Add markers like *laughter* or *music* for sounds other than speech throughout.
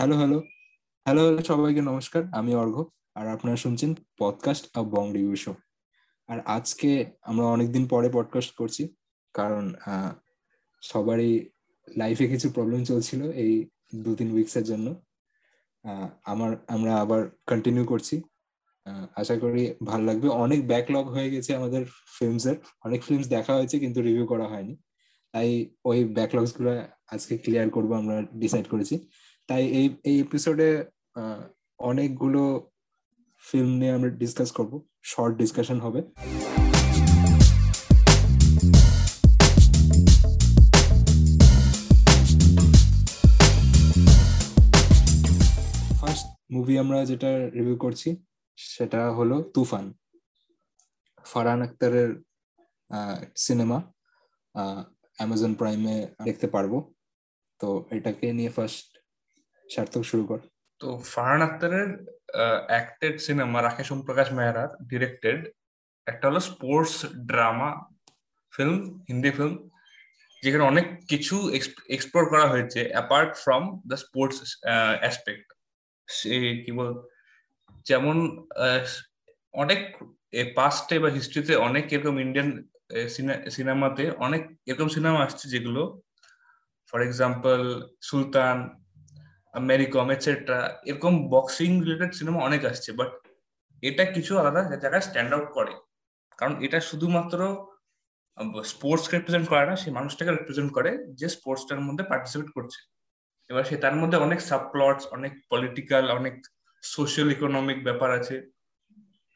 Hello hello hello hello সবাইকে নমস্কার। আমি অর্ঘ, আর আপনারা শুনছেন podcast of Bong review show আর আজকে আমরা অনেকদিন পরে পডকাস্ট করছি, কারণ সবারই লাইফে কিছু প্রবলেম চলছিল এই দু তিন উইকসের জন্য। আমার, আমরা আবার কন্টিনিউ করছি। আশা করি ভালো লাগবে। অনেক ব্যাকলগ হয়ে গেছে আমাদের ফিল্মসের অনেক ফিল্মস দেখা হয়েছে, কিন্তু রিভিউ করা হয়নি। তাই ওই ব্যাকলগসগুলো আজকে ক্লিয়ার করব আমরা ডিসাইড করেছি। তাই এই এই এপিসোডে অনেকগুলো ফিল্ম নিয়ে আমরা ডিসকাস করব। শর্ট ডিসকাশন হবে। ফার্স্ট মুভি আমরা যেটা রিভিউ করছি, সেটা হলো তুফান। ফারহান আক্তারের সিনেমা অ্যামাজন প্রাইমে দেখতে পারব। তো এটাকে নিয়ে ফার্স্ট সার্থক শুরু কর। তো ফারহান আক্তারের অ্যাক্টেড সিনেমা রাকেশ ওম প্রকাশ মেহরার ডিরেক্টেড একটা হলো sports drama film Hindi film যেখানে অনেক কিছু এক্সপ্লোর করা হয়েছে apart from the sports aspect সে কি বল, যেমন অনেক পাস্টে বা হিস্ট্রিতে অনেক এরকম ইন্ডিয়ান সিনেমাতে অনেক এরকম সিনেমা আসছে যেগুলো for example Sultan Mary Kom etcetera এরকম বক্সিং রিলেটেড সিনেমা অনেক আসছে বাট এটা কিছু আলাদা জায়গায় স্ট্যান্ড আউট করে। কারণ এটা শুধুমাত্র স্পোর্টস রিপ্রেজেন্ট করে না, সেই মানুষটাকে রিপ্রেজেন্ট করে যে স্পোর্টসটার মধ্যে পার্টিসিপেট করছে। এবার সে, তার মধ্যে অনেক সাবপ্লটস অনেক পলিটিক্যাল অনেক সোশ্যাল ইকোনমিক ব্যাপার আছে,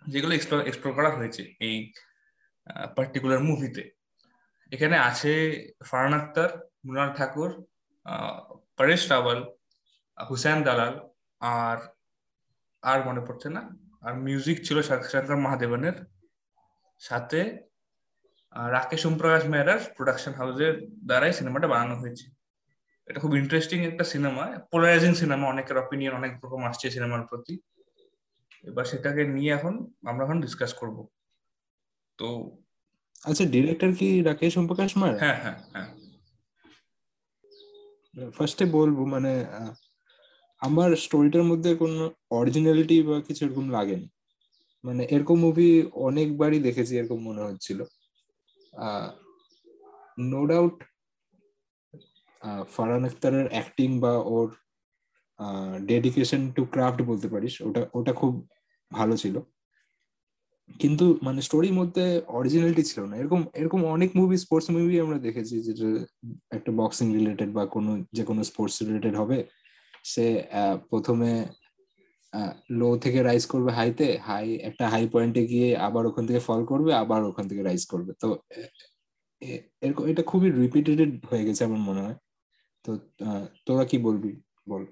যেগুলো এক্সপ্লোর এক্সপ্লোর করা হয়েছে এই পার্টিকুলার মুভিতে এখানে আছে ফারহান আক্তার মৃণাল ঠাকুর পরেশ রাওয়াল হুসেন দালাল আর আর মনে পড়ছে না? আর মিউজিক ছিল শঙ্কর মহাদেবনের সাথে রাকেশ ওমপ্রকাশ মেহরার প্রোডাকশন হাউসের দ্বারাই সিনেমাটা বানানো হয়েছে। এটা খুব ইন্টারেস্টিং একটা সিনেমা পোলারাইজিং সিনেমা অনেকের অপিনিয়ন অনেক রকম আসছে সিনেমার প্রতি। এবার সেটাকে নিয়ে এখন আমরা এখন ডিসকাস করব। তো আচ্ছা ডিরেক্টর কি রাকেশ ওমপ্রকাশ মেহরা হ্যাঁ হ্যাঁ হ্যাঁ। ফার্স্টে বলব মানে আমার স্টোরিটার মধ্যে কোনো অরিজিনালিটি বা কিছু এরকম লাগেনি। মানে এরকম মুভি অনেকবারই দেখেছি এরকম মনে হচ্ছিল। নো ডাউট ফারহান আখতারের অ্যাক্টিং বা ওর ডেডিকেশন টু ক্রাফট বলতে পারিস, ওটা ওটা খুব ভালো ছিল। কিন্তু মানে স্টোরির মধ্যে অরিজিনালিটি ছিল না। এরকম এরকম অনেক মুভি স্পোর্টস মুভি আমরা দেখেছি যেটা একটা বক্সিং রিলেটেড বা কোনো যে কোনো স্পোর্টস রিলেটেড হবে। সে প্রথমে লো থেকে রাইজ করবে হাইতে হাই একটা হাই পয়েন্টে গিয়ে আবার ওখান থেকে ফল করবে, আবার ওখান থেকে রাইজ করবে। তো এরকম, এটা খুবই রিপিটেটেড হয়ে গেছে আমার মনে হয়। তো তোরা কি বলবি? বল।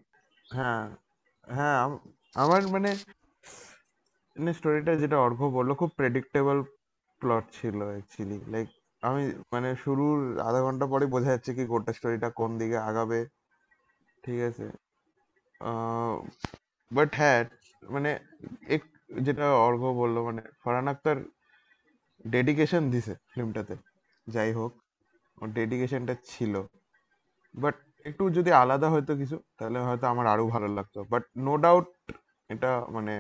হ্যাঁ হ্যাঁ আমার মানে স্টোরিটা যেটা অর্ঘ বলল, খুব প্রেডিক্টেবল প্লট ছিল অ্যাকচুয়ালি লাইক আমি মানে শুরুর আধা ঘণ্টা পরে বোঝা যাচ্ছে কি গোটা স্টোরিটা কোন দিকে আগাবে। ঠিক আছে? বাট হ্যাঁ মানে এক, যেটা অর্ঘ বলল মানে ফরহান আক্তার ডেডিকেশন দিছে ফিল্মটাতে যাই হোক, ওর ডেডিকেশনটা ছিল। বাট একটু যদি আলাদা হয়তো কিছু, তাহলে হয়তো আমার আরও ভালো লাগতো। বাট নো ডাউট এটা মানে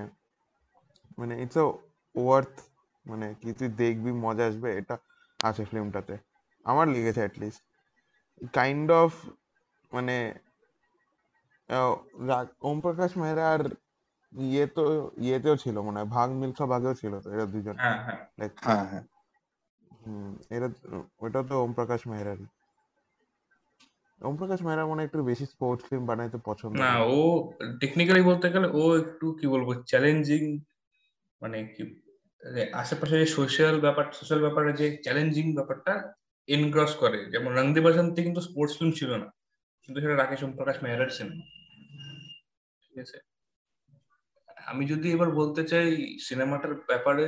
মানে ইটস আ ওয়ার্থ মানে কি তুই দেখবি, মজা আসবে, এটা আছে ফিল্মটাতে আমার লেগেছে অ্যাটলিস্ট কাইন্ড অফ মানে ওম প্রকাশ মেহরা আর ইয়ে তো ইয়েতেও ছিল মনে হয় ভাগ মিলখা ভাগেও ছিল তো এরা দুজন। হ্যাঁ হ্যাঁ। হ্যাঁ এরা ওটা তো ওম প্রকাশ মেহরারই ওম প্রকাশ মেহরা মনে একটু বেশি স্পোর্টস ফিল্ম বানাইতে পছন্দ না ও টেকনিক্যালি বলতে গেলে ও একটু কি বলব চ্যালেঞ্জিং মানে কি আশেপাশে যে সোশ্যাল ব্যাপার সোশ্যাল ব্যাপারে যে চ্যালেঞ্জিং ব্যাপারটা এনগ্রস করে। যেমন রংদে বাসন্তী কিন্তু স্পোর্টস ফিল্ম ছিল না। কিন্তু সেটা রাকেশ ওম প্রকাশ মেহরার সিনেমা ঠিক আছে? আমি যদি এবার বলতে চাই সিনেমাটার ব্যাপারে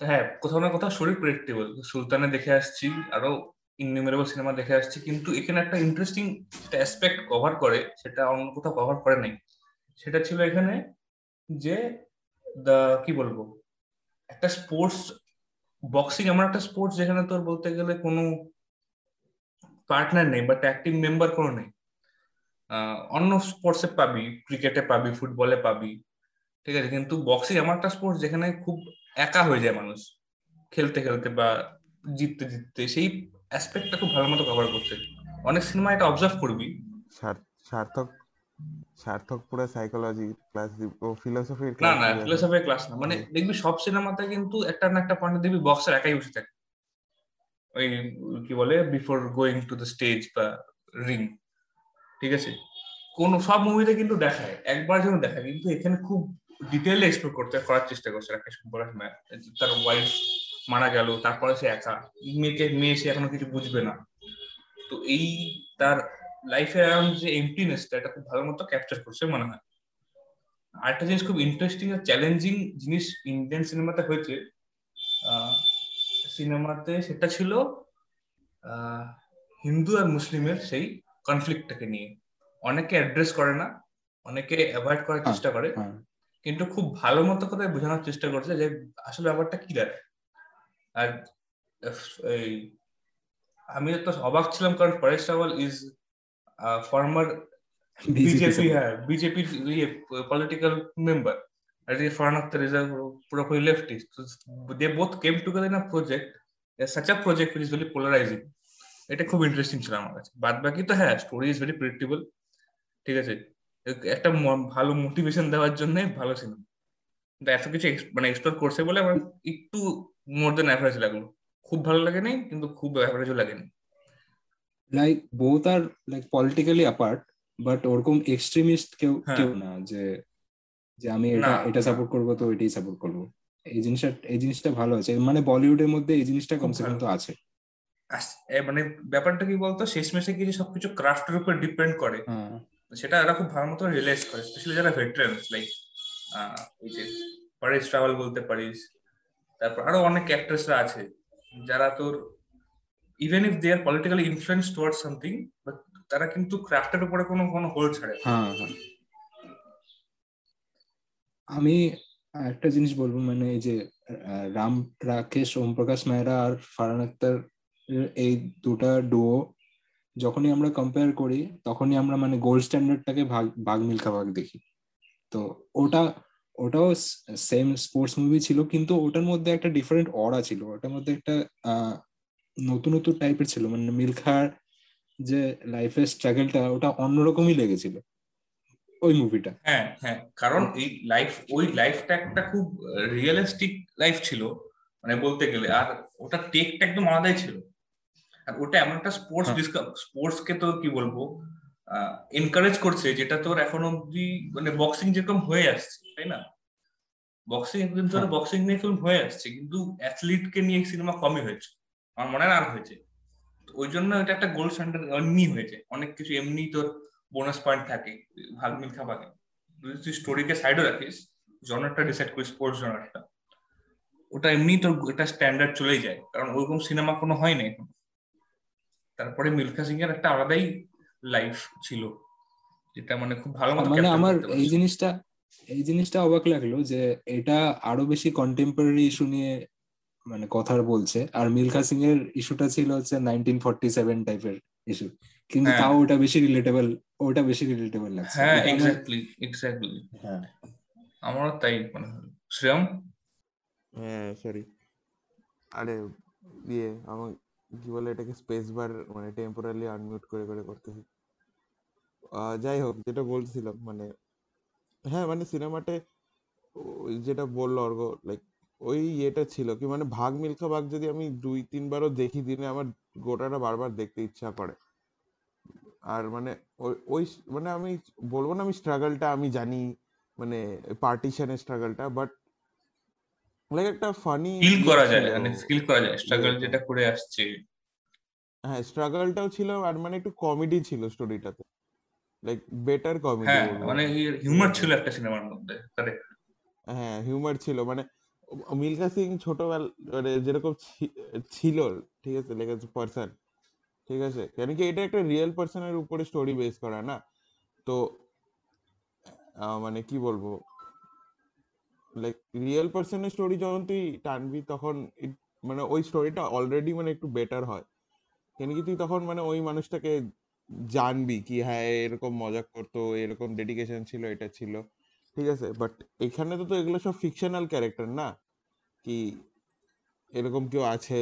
হ্যাঁ কোথাও না কোথাও শরীর প্রেডিক্টেবল সুলতানে দেখে আসছি আরও ইননিউমেরেবল সিনেমা দেখে আসছি, কিন্তু এখানে একটা ইন্টারেস্টিং অ্যাসপেক্ট কভার করে, সেটা অন্য কোথাও কভার করে নাই। সেটা ছিল এখানে যে দা কি বলব? একটা স্পোর্টস বক্সিং এমন একটা স্পোর্টস যেখানে তোর বলতে গেলে কোনো পার্টনার নেই বা অ্যাক্টিভ মেম্বার কোনো নেই। অন্য স্পোর্টসে পাবি ক্রিকেটে পাবি ফুটবলে পাবি ঠিক আছে? কিন্তু বক্সিং এমন একটা স্পোর্টস যেখানে খুব একা হয়ে যায় মানুষ খেলতে খেলতে বা জিততে জিততে সেই অ্যাসপেক্টটা খুব ভালো মতো কভার করছে। অনেক সিনেমা এটা অবজার্ভ করবি। সার্থক সার্থক পুরো সাইকোলজি ক্লাস ও ফিলোসফির না না ফিলোসফির ক্লাস না। মানে দেখবি সব সিনেমাতে কিন্তু একটা না একটা পয়েন্টে দেখবি বক্সার একাই বসে থাকে। ওই কি বলে? Before going to the stage বা রিং ঠিক আছে? কোন, সব মুভিতে কিন্তু দেখায়, একবার যেন দেখায়, কিন্তু এখানে খুব ডিটেইলে এক্সপ্লোর করতে, করার চেষ্টা করছে রাকেশ তার ওয়াইফ মারা গেল, তারপরে সে একা, মেয়েকে, মেয়ে সে এখনও কিছু বুঝবে না। তো এই, তার লাইফে যে এমটিনেসটা এটা খুব ভালো মতো ক্যাপচার করছে মনে হয়। আরেকটা জিনিস খুব ইন্টারেস্টিং আর চ্যালেঞ্জিং জিনিস ইন্ডিয়ান সিনেমাতে হয়েছে সিনেমাতে সেটা ছিল হিন্দু আর মুসলিমের সেই কনফ্লিক্টটাকে নিয়ে। অনেকে অ্যাড্রেস করে না অনেকে অ্যাভয়েড করার হ্যাঁ, চেষ্টা করে হ্যাঁ। কিন্তু খুব ভালো মতো করে বোঝানোর চেষ্টা করছে যে আসলে ব্যাপারটা কি দাঁড়ায়। আর এই আমি তো অবাক ছিলাম কারণ Paresh Rawal is former BJP হ্যাঁ বিজেপি পলিটিক্যাল মেম্বার আর যে ফরহান আক্তার ইজ পুরোপুরি leftist they both came together in a project such a project is very polarising এটা খুব ইন্টারেস্টিং ছিল আমার কাছে। বাদ বাকি তো হ্যাঁ স্টোরি ইজ ভেরি প্রেডিক্টেবল ঠিক আছে? একটা ভালো মোটিভেশন দেওয়ার জন্য ভালো সিনেমা এত কিছু মানে এক্সপ্লোর করছে বলে আমার একটু মোর দেন অ্যাভারেজ লাগল। খুব ভালো লাগেনি কিন্তু খুব অ্যাভারেজও লাগেনি। লাইক বোথ আর লাইক পলিটিক্যালি অ্যাপার্ট বাট ওরকম এক্সট্রিমিস্ট কেউ হ্যাঁ। কেউ না যে যে আমি এটা এটা সাপোর্ট করব তো এটাই সাপোর্ট করব। এই জিনিসটা এই জিনিসটা ভালো আছে। মানে বলিউডের মধ্যে এই জিনিসটা কমসে কম তো আছে। মানে ব্যাপারটা কি বলতো? শেষমেশে কি সবকিছু ক্রাফটের উপর ডিপেন্ড করে। সেটা এরা খুব ভালো মতো রিয়েলাইজ করে স্পেশালি যারা ভেটারেন্স লাইক ওই যে পারিস ট্রাভেল বলতে পারিস তারপর আরও অনেক ক্যারেক্টার্সরা আছে যারা তোর even if they are politically influence towards something but তারা কিন্তু ক্রাফটের উপরে কোনো কোনো হোল ছাড়ে হ্যাঁ হ্যাঁ। আমি একটা জিনিস বলব মানে এই যে রাম রাকেশ ওম প্রকাশ মেহরা আর ফারহান আক্তার এই দুটা ডুও যখনই আমরা কম্পেয়ার করি, তখনই আমরা মানে গোল্ড স্ট্যান্ডার্ডটাকে ভাগ ভাগ মিল্খা ভাগ দেখি। তো ওটা, ওটাও সেম স্পোর্টস মুভি ছিল, কিন্তু ওটার মধ্যে একটা ডিফারেন্ট অরা ছিল। ওটার মধ্যে একটা নতুন নতুন টাইপের ছিল। মানে মিলখার যে লাইফের স্ট্রাগলটা ওটা অন্যরকমই লেগেছিল ওই মুভিটা হ্যাঁ হ্যাঁ কারণ এই লাইফ ওই লাইফটা একটা খুব রিয়েলিস্টিক লাইফ ছিল। মানে বলতে গেলে, আর ওটা টেকটা একদম আলাদাই ছিল। আর ওটা এমন একটা স্পোর্টস স্পোর্টস কে তো কি বলব এনকারেজ করছে যেটা তোর এখন অব্দি মানে বক্সিং যেরকম হয়ে আসছে তাই না? বক্সিং একদিন ধরে বক্সিং নিয়ে ফিল্ম হয়ে আসছে কিন্তু অ্যাথলিট কে নিয়ে সিনেমা কমই হয়েছে। আমার মনে হয় আর হয়েছে। ওই জন্য এটা একটা গোল্ড স্ট্যান্ডার্ড এমনি হয়েছে। অনেক কিছু এমনি তোর বোনাস পয়েন্ট থাকে ভাগ মিলখা ভাগে তুই স্টোরিকে সাইডে রাখিস জনারটা ডিসাইড করিস স্পোর্টস জনারটা ওটা এমনি তোর এটা স্ট্যান্ডার্ড চলেই যায়। কারণ ওরকম সিনেমা কোনো হয় না এখন। তারপরে মিলখা সিং এর একটা আলাদাই লাইফ ছিল যেটা মানে খুব ভালো মানে আমার এই জিনিসটা এই জিনিসটা অবাক লাগল যে এটা আরও বেশি কন্টেম্পোরারি ইস্যু নিয়ে মানে কথার বলছে আর মিলখা সিং এর ইস্যুটা ছিল হচ্ছে নাইনটিন ফর্টি সেভেন টাইপের ইস্যু কিন্তু হ্যাঁ। তাও ওটা বেশি রিলেটেবল ওটা বেশি রিলেটেবল লাগছে। হ্যাঁ এক্স্যাক্টলি এক্স্যাক্টলি হ্যাঁ। আমারও তাই মনে হয়। শ্রেয়ম? হ্যাঁ সরি আরে ইয়ে আমার কি বলে এটাকে স্পেস বার মানে টেম্পোরালি আনমিউট করে করে করতেছি। যাই হোক, যেটা বলছিলাম মানে হ্যাঁ মানে সিনেমাতে যেটা বলল অর্গ লাইক ওই ইয়েটা ছিল কি মানে ভাগ মিল্খা ভাগ যদি আমি দুই, তিনবারও দেখি, দিনে আমার গোটাটা বারবার দেখতে ইচ্ছা করে। আর মানে ওই মানে আমি বলব না আমি স্ট্রাগলটা আমি জানি মানে পার্টিশনের স্ট্রাগলটা বাট লাইক একটা ফানি ফিল করা যায় মানে ফিল করা যায়। স্ট্রাগল যেটা করে আসছে। হ্যাঁ স্ট্রাগলটাও ছিল আর মানে একটু কমেডি ছিল স্টোরিটাতে লাইক বেটার কমেডি হ্যাঁ মানে হিউমার ছিল একটা সিনেমার মধ্যে কারেক্ট হ্যাঁ হিউমার ছিল। মানে মিলকা সিং ছোটবেলা মানে যেরকম ছিল ঠিক আছে লাইক পার্সন ঠিক আছে? কেন কি এটা একটা রিয়েল পার্সনের উপরে স্টোরি বেস করা না? তো মানে কি বলব? লাইক রিয়েল পার্সনের স্টোরি যখন তুই টানবি তখন মানে ওই স্টোরিটা অলরেডি মানে একটু বেটার হয়। কেন কি তুই তখন মানে ওই মানুষটাকে জানবি কি হ্যাঁ এরকম মজা করতো, এরকম ডেডিকেশন ছিল, এটা ছিল। ঠিক আছে? বাট এখানে তো তো এগুলো সব ফিকশনাল ক্যারেক্টার না? কি এরকম কেউ আছে,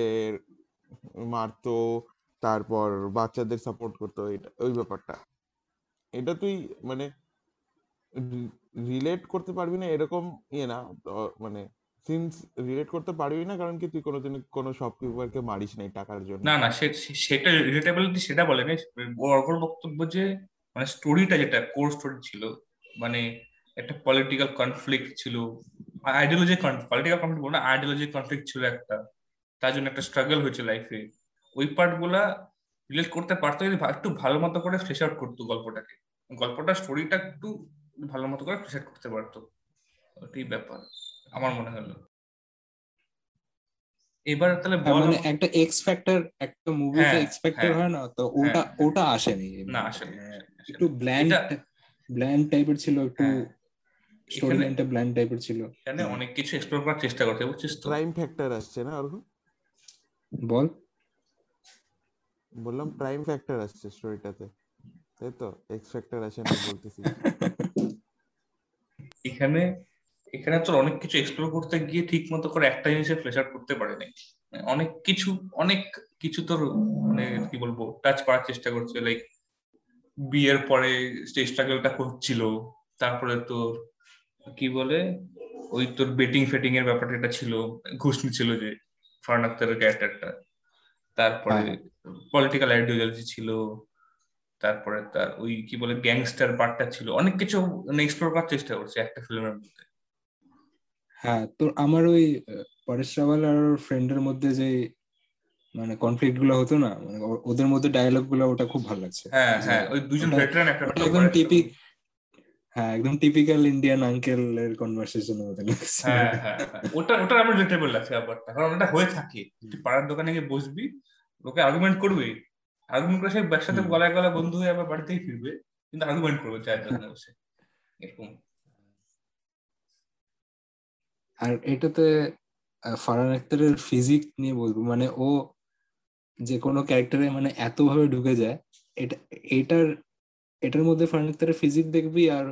মারতো, তারপর বাচ্চাদের সাপোর্ট করতো, এটা, ওই ব্যাপারটা। এটা তুই মানে রিলেট করতে পারবি না এরকম ইয়ে না। মানে সিন্স রিলেট করতে পারবি না, কারণ কি তুই কোনোদিন কোনো শপকিপারকে মারিস নাই টাকার জন্য। না না সেটা রিলেটেবিলিটি সেটা বলে না ওর বক্তব্য যে মানে স্টোরিটা যেটা কোর স্টোরি ছিল মানে একটা পলিটিক্যাল কনফ্লিক্ট ছিল আইডিওলজি পলিটিক্যাল কনফ্লিক্ট বলব না আইডিওলজি কনফ্লিক্ট ছিল একটা, তার জন্য একটা স্ট্রাগল হয়েছে লাইফে ওই পার্টগুলা রিলেট করতে পারতো, যদি একটু ভালো মতো করে ফ্লেশ আউট করতো গল্পটাকে। গল্পটা স্টোরিটা একটু ভালো মতো করে ফ্লেশ করতে পারতো। ওটাই ব্যাপার আমার মনে হলো। এবার তাহলে হ্যাঁ, বল। মানে একটা এক্স ফ্যাক্টর একটা মুভিতে হ্যাঁ, এক্স ফ্যাক্টর হ্যাঁ, হয় না তো ওটা হ্যাঁ। ওটা আসেনি। না আসলে একটু ব্ল্যান্ড ব্ল্যান্ড টাইপের ছিল একটু হ্যাঁ। স্টোরি লাইনটা ব্ল্যান্ড টাইপের ছিল। এখানে অনেক কিছু এক্সপ্লোর করার চেষ্টা করছে বুঝছিস তো? প্রাইম ফ্যাক্টর আসছে না ওরকম বল। বললাম প্রাইম ফ্যাক্টর আসছে স্টোরিটাতে তাই তো এক্স ফ্যাক্টর আসে না বলতেছি। এখানে এখানে তোর অনেক কিছু এক্সপ্লোর করতে গিয়ে ঠিক মতো করে একটা জিনিসে ফ্লেশ আউট করতে পারে নাই অনেক কিছু অনেক কিছু তোর মানে কি বলব টাচ করার চেষ্টা করছে। লাইক বিয়ের পরে স্টেজ স্ট্রাগলটা করছিল তারপরে তোর কি বলে ওই তোর বেটিং ফেটিং এর ব্যাপারটা এটা ছিল ঘুষ ছিল যে ফারহান আক্তারের ক্যারেক্টারটা তারপরে হ্যাঁ। পলিটিক্যাল আইডিওলজি ছিল তারপরে তার ওই কি বলে গ্যাংস্টার পার্টটা ছিল। অনেক কিছু মানে এক্সপ্লোর করার চেষ্টা করছে একটা ফিল্মের মধ্যে। হ্যাঁ তো আমার ওই পরেশ রাওয়াল আর ফ্রেন্ডের মধ্যে যে মানে কনফ্লিক্টগুলো হতো না মানে ওদের মধ্যে ডায়লগগুলো ওটা খুব ভালো লাগছে। হ্যাঁ হ্যাঁ ওই দুজন ভেটারান একটা একদম টিপিক হ্যাঁ একদম টিপিক্যাল ইন্ডিয়ান আঙ্কেল এর কনভারসেশনের মতো লাগছে। হ্যাঁ হ্যাঁ হ্যাঁ। ওটা ওটা আমার রিলেটেবল লাগছে ব্যাপারটা। কারণ ওটা হয়ে থাকে। তুই পাড়ার দোকানে গিয়ে বসবি ওকে আর্গুমেন্ট করবি আর্গুমেন্ট করে সেই একসাথে হুম। গলায় বন্ধু হয়ে আবার বাড়িতেই ফিরবে কিন্তু আর্গুমেন্ট করবে চায়ের দোকানে বসে এরকম। আর এটাতে আহ, ফারহান আক্তারের ফিজিক নিয়ে বলব মানে ও যে কোনো ক্যারেক্টারে মানে এত ভাবে ঢুকে যায় এটা এটার এটার মধ্যে ফারহান আক্তারের ফিজিক দেখবি আর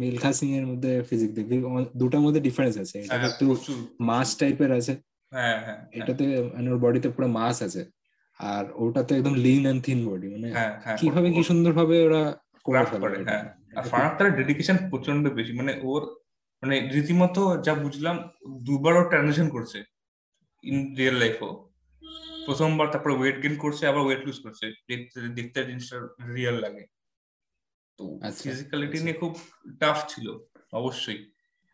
মিলখা সিং এর মধ্যে ফিজিক দেখবি। দুটার মধ্যে ডিফারেন্স আছে এটা হ্যাঁ, একটু মাস টাইপের আছে। হ্যাঁ হ্যাঁ হ্যাঁ। এটাতে মানে ওর বডিতে পুরো মাস আছে। আর ওটাতে একদম লিন এন্ড থিন বডি মানে হ্যাঁ হ্যাঁ কীভাবে কি সুন্দর ভাবে ওরা করে হ্যাঁ। আর এটা ফারাক তার ডেডিকেশন প্রচণ্ড বেশি মানে ওর মানে রীতিমতো যা বুঝলাম দুবারও ট্রানজিশন করছে ইন রিয়েল লাইফও প্রথমবার তারপর ওয়েট গেইন করছে আবার ওয়েট লুজ করছে দেখতে দেখতে জিনিসটা রিয়েল লাগে। তো আচ্ছা, ফিজিক্যালিটি আচ্ছা। নিয়ে খুব টাফ ছিল অবশ্যই।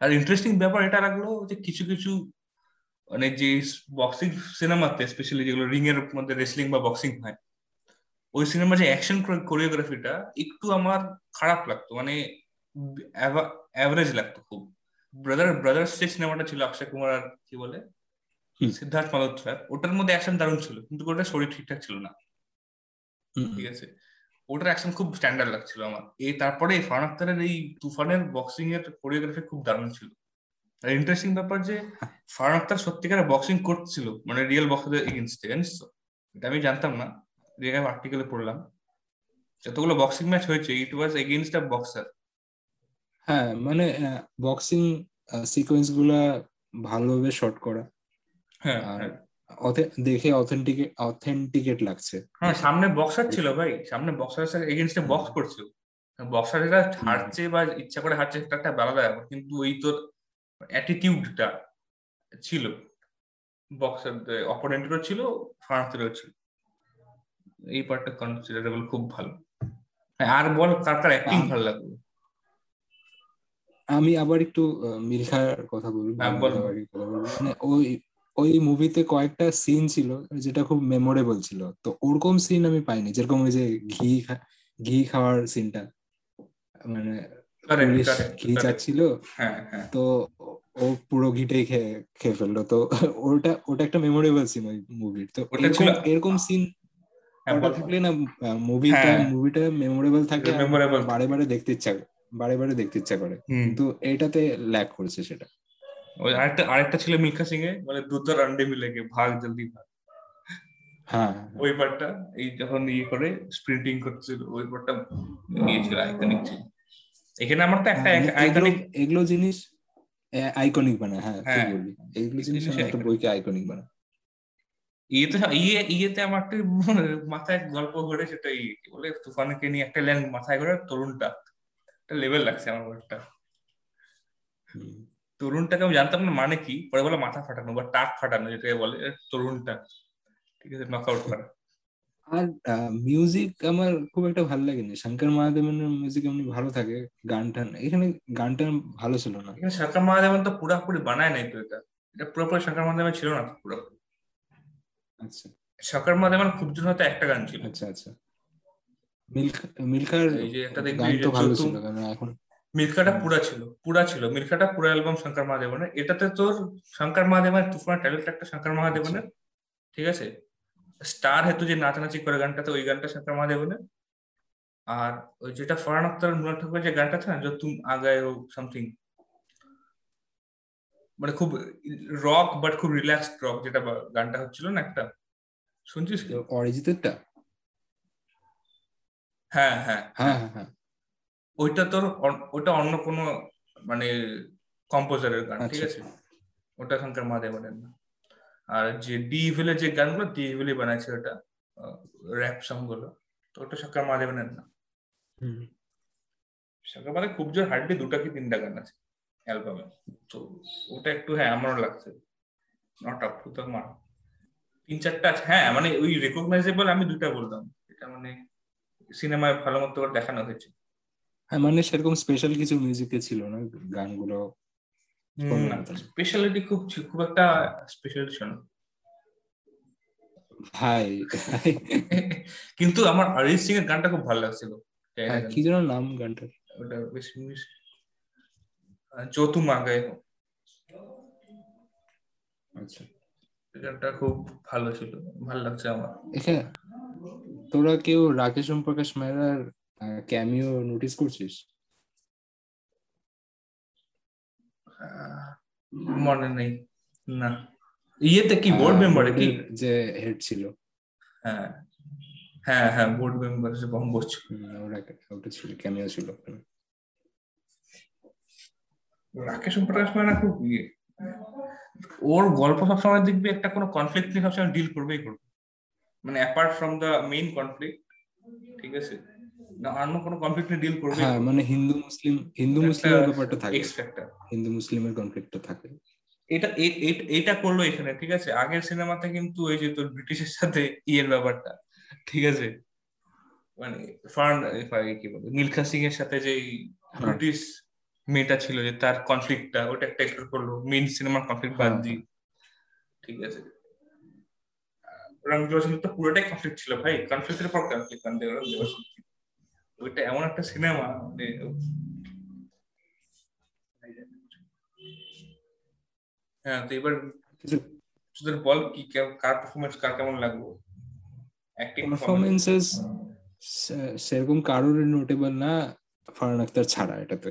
আর ইন্টারেস্টিং ব্যাপার এটা লাগল যে কিছু কিছু মানে যে বক্সিং সিনেমাতে স্পেশালি যেগুলো রিং এর মধ্যে রেসলিং বা বক্সিং হয় ওই সিনেমার যে অ্যাকশন কোরিওগ্রাফিটা একটু আমার খারাপ লাগতো মানে অ্যাভারেজ লাগতো খুব। ব্রাদার ব্রাদার্স যে সিনেমাটা ছিল অক্ষয় কুমার আর কি বলে। সিদ্ধার্থ মালহোত্রার ওটার মধ্যে অ্যাকশন দারুণ ছিল কিন্তু ওটার শরীর ঠিকঠাক ছিল না। ঠিক আছে? ওটার অ্যাকশন খুব স্ট্যান্ডার্ড লাগছিল আমার। এই তারপরে ফারহান আখতারের এই তুফানের বক্সিং এর কোরিওগ্রাফি খুব দারুণ ছিল। ইন্টারেস্টিং ব্যাপার যে ফারহান আখতার সত্যিকারের বক্সিং করছিল মানে রিয়েল বক্সারদের এগেনস্টে জানিস তো? এটা আমি জানতাম না জায়গায় আর্টিকেলে পড়লাম। যতগুলো বক্সিং ম্যাচ হয়েছে ইট ওয়াজ এগেনস্ট আ বক্সার হ্যাঁ মানে বক্সিং সিকোয়েন্সগুলা ভালোভাবে শর্ট করা। হ্যাঁ হ্যাঁ। দেখে অথেন্টিকেট অথেন্টিকেট লাগছে। হ্যাঁ সামনে বক্সার ছিল ভাই। সামনে বক্সার এগেনস্টে বক্স করছিল। বক্সার যেটা হারছে বা ইচ্ছা করে হারছে একটা আলাদা ব্যাপার। কিন্তু ওই তোর অ্যাটিটিউডটা ছিল বক্সার অপোনেন্টেরও ছিল ফারান্সেরও ছিল। এই পার্টটা কনসিডারেবল খুব ভালো। হ্যাঁ, আর বল কার কার অ্যাক্টিং ভালো লাগল? আমি আবার একটু মিলখার কথা বলব হ্যাঁ, বল। কথা বলব। মানে ওই ওই মুভিতে কয়েকটা সিন ছিল যেটা খুব মেমোরেবল ছিল। তো ওরকম সিন আমি পাইনি যেরকম ওই যে ঘি ঘি খাওয়ার সিনটা মানে হ্যাঁ হ্যাঁ। তো ও পুরো ঘিটাই খেয়ে খেয়ে ফেলল। তো ওটা ওটা একটা মেমোরেবল সিন ওই মুভির তো এরকম সিন হ্যাঁ। থাকলে না মুভিটা। মুভিটা মেমোরেবল থাকে বারে বারে দেখতে ইচ্ছা বারে বারে দেখতে ইচ্ছা করে। কিন্তু এটাতে ল্যাক করছে সেটা। ওই আরেকটা আরেকটা ছিল মিল্খা সিং এ বলে দুধ আর আন্ডে মিলেগে ভাগ জলদি ভাগ। হ্যাঁ ওই পার্টটা এই যখন ইয়ে করে স্প্রিন্টিং করছিল ওই পার্টটা ইয়ে আইকনিক ছিল এখানে আমার তো একটা হ্যাঁ, আইকনিক এগুলো জিনিস আইকনিক বানায় হ্যাঁ ঠিক হ্যাঁ। বললি। এগুলো জিনিস একটা বইকে আইকনিক বানায়। ইয়েতে ইয়ে ইয়েতে আমার একটা *laughs* মাথায় গল্প ঘটে সেটা কি বলে তুফানকে নিয়ে একটা লাইন মাথায় ঘরে তরুণটা। একটা লেভেল লাগছে আমার একটা তরুণটাকে আমি জানতাম না মানে কি পরে বলে মাথা ফাটানো বা টাক ফাটানো যেটাকে বলে তরুণটা। ঠিক আছে নক আউট করা। আর মিউজিক আমার খুব একটা ভালো লাগেনি। শঙ্কর মহাদেবনের মিউজিক এমনি ভালো থাকে গান টান এখানে গান টান ভালো ছিল না। এখানে শঙ্কর মহাদেবন তো পুরোপুরি বানায় নাই তো এটা। এটা পুরোপুরি শঙ্কর মহাদেবন ছিল না পুরোপুরি আচ্ছা। শঙ্কর মহাদেবন খুব জন্য হয়তো একটা গান ছিল। আচ্ছা আচ্ছা। মিল্ক মিল্খার এই যে একটা দেখবি গান তো ভালো ছিল কারণ এখন মিল্খাটা পুরা ছিল পুরা ছিল। মিল্খাটা পুরা অ্যালবাম শঙ্কর মহাদেবনের এটাতে তোর শঙ্কর মহাদেবনের তুফান টাইটেল একটা শঙ্কর মহাদেবনের ঠিক আছে? স্টার হেতু যে নাচানাচি করে গানটাতে ওই গানটা শঙ্কর মহাদেবনের আর ওই যেটা ফরান আক্তার নুরা ঠাকুরের যে গানটা আছে না যে তুম আগায় ও সামথিং মানে খুব রক বাট খুব রিল্যাক্সড রক যেটা গানটা হচ্ছিল না একটা। শুনছিস কি? অরিজিতেরটা? হ্যাঁ হ্যাঁ হ্যাঁ। হ্যাঁ হ্যাঁ ওইটা তোর ওটা অন্য কোনো মানে কম্পোজারের গান ঠিক আচ্ছা। আছে? ওটা শঙ্কর মহাদেবনের না। আর যে ডি ইভিলের যে গানগুলো ডি ইভিলে বানাইছে ওটা র্যাপ সংগুলো তো ওটা শঙ্কর মহাদেবনের না। হুম। শঙ্কর মহাদেব খুব জোর হার্ডলি দুটা কি তিনটা গান আছে অ্যালবামে তো ওটা একটু হ্যাঁ আমারও লাগছে। Not up to the mark তিন চারটা আছে। হ্যাঁ মানে ওই রেকগনাইজেবল আমি দুটা বললাম। এটা মানে সিনেমায় ভালো মতো করে দেখানো হয়েছে। হ্যাঁ মানে সেরকম স্পেশাল কিছু মিউজিকে ছিল না গানগুলো। স্পেশালিটি খুব খুব একটা স্পেশালিটি ছিল ভাই। *laughs* কিন্তু আমার অরিজিৎ সিং এর গানটা খুব ভালো লাগছিল। কি যেন নাম গানটার? ওটা বেশ বেশ চৌতু মাগায় আচ্ছা। গানটা খুব ভালো ছিল। ভালো লাগছে আমার। তোরা কেউ রাকেশ ওম প্রকাশ মেহরার ক্যামিও নোটিস করছিস? মনে নেই। না। ইয়েতে কি বোর্ড মেম্বারে কি? যে হেড ছিল। হ্যাঁ। হ্যাঁ হ্যাঁ বোর্ড মেম্বার হুম, ওরা ওটা ছিল ক্যামিও ছিল রাকেশ প্রকাশ মানে খুব ইয়ে। ওর গল্প সবসময় দেখবি একটা কোনো কনফ্লিক্ট নিয়ে সবসময় ডিল করবেই করবে। মানে apart from the main conflict ঠিক আছে? না অন্য কোনো কনফ্লিক্ট ডিল করবে হ্যাঁ মানে হিন্দু মুসলিম হিন্দু মুসলিমের ব্যাপারটা থাকে। এক্স ফ্যাক্টর হিন্দু মুসলিমের কনফ্লিক্টটা থাকে। এটা এটা করল এখানে ঠিক আছে? আগের সিনেমাতে কিন্তু ওই যে তোর ব্রিটিশের সাথে ইয়ের ব্যাপারটা ঠিক আছে? মানে ফার্ন কি বলে মিলখা সিং এর সাথে যে হ্যাঁ। ব্রিটিশ মেয়েটা ছিল যে তার কনফ্লিক্টটা ওটা একটা এক্সপ্লোর করল মেন সিনেমার কনফ্লিক্ট বাদ হ্যাঁ। দিয়ে ঠিক আছে? রঙ্গিলা সিং তো পুরোটাই কনফ্লিক্ট ছিল ভাই। কনফ্লিক্টের পর কনফ্লিক্ট রঙ্গিলা সিং ওইটা এমন একটা সিনেমা মানে হ্যাঁ তো এবার তোদের বল কি কার পারফরমেন্স কার কেমন লাগল? অ্যাক্টিং পারফরমেন্সেস সেরকম কারোর নোটেবল না ফারহান আক্তার ছাড়া এটাতে।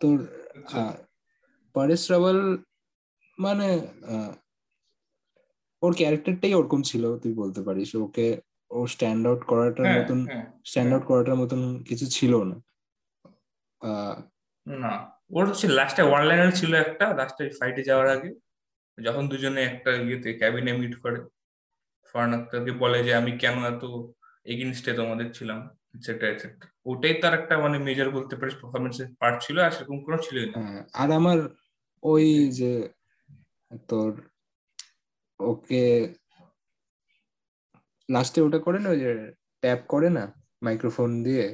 তোর আচ্ছা। পরেশ রাওয়াল মানে ওর ক্যারেক্টারটাই ওরকম ছিল তুই বলতে পারিস। ওকে ও স্ট্যান্ড আউট করাটার হ্যাঁ মতন হ্যাঁ স্ট্যান্ড আউট করাটার মতন কিছু ছিল না। না ওর হচ্ছে লাস্টে ওয়ান লাইনার ছিল একটা লাস্টে ফাইটে যাওয়ার আগে। যখন দুজনে একটা ইয়েতে ক্যাবিনে মিট করে ফারহান আক্তারকে বলে যে আমি কেন এত এগেনস্টে তোমাদের ছিলাম? এটসেট্রা এটসেট্রা ওটাই তার একটা মানে মেজর বলতে পারিস পারফরমেন্সের পার্ট ছিল আর সেরকম কোনো ছিল না। হ্যাঁ, আর আমার ওই যে তোর ওকে লাস্টে ওটা করে না ওই যে ট্যাপ করে না মাইক্রোফোন দিয়ে?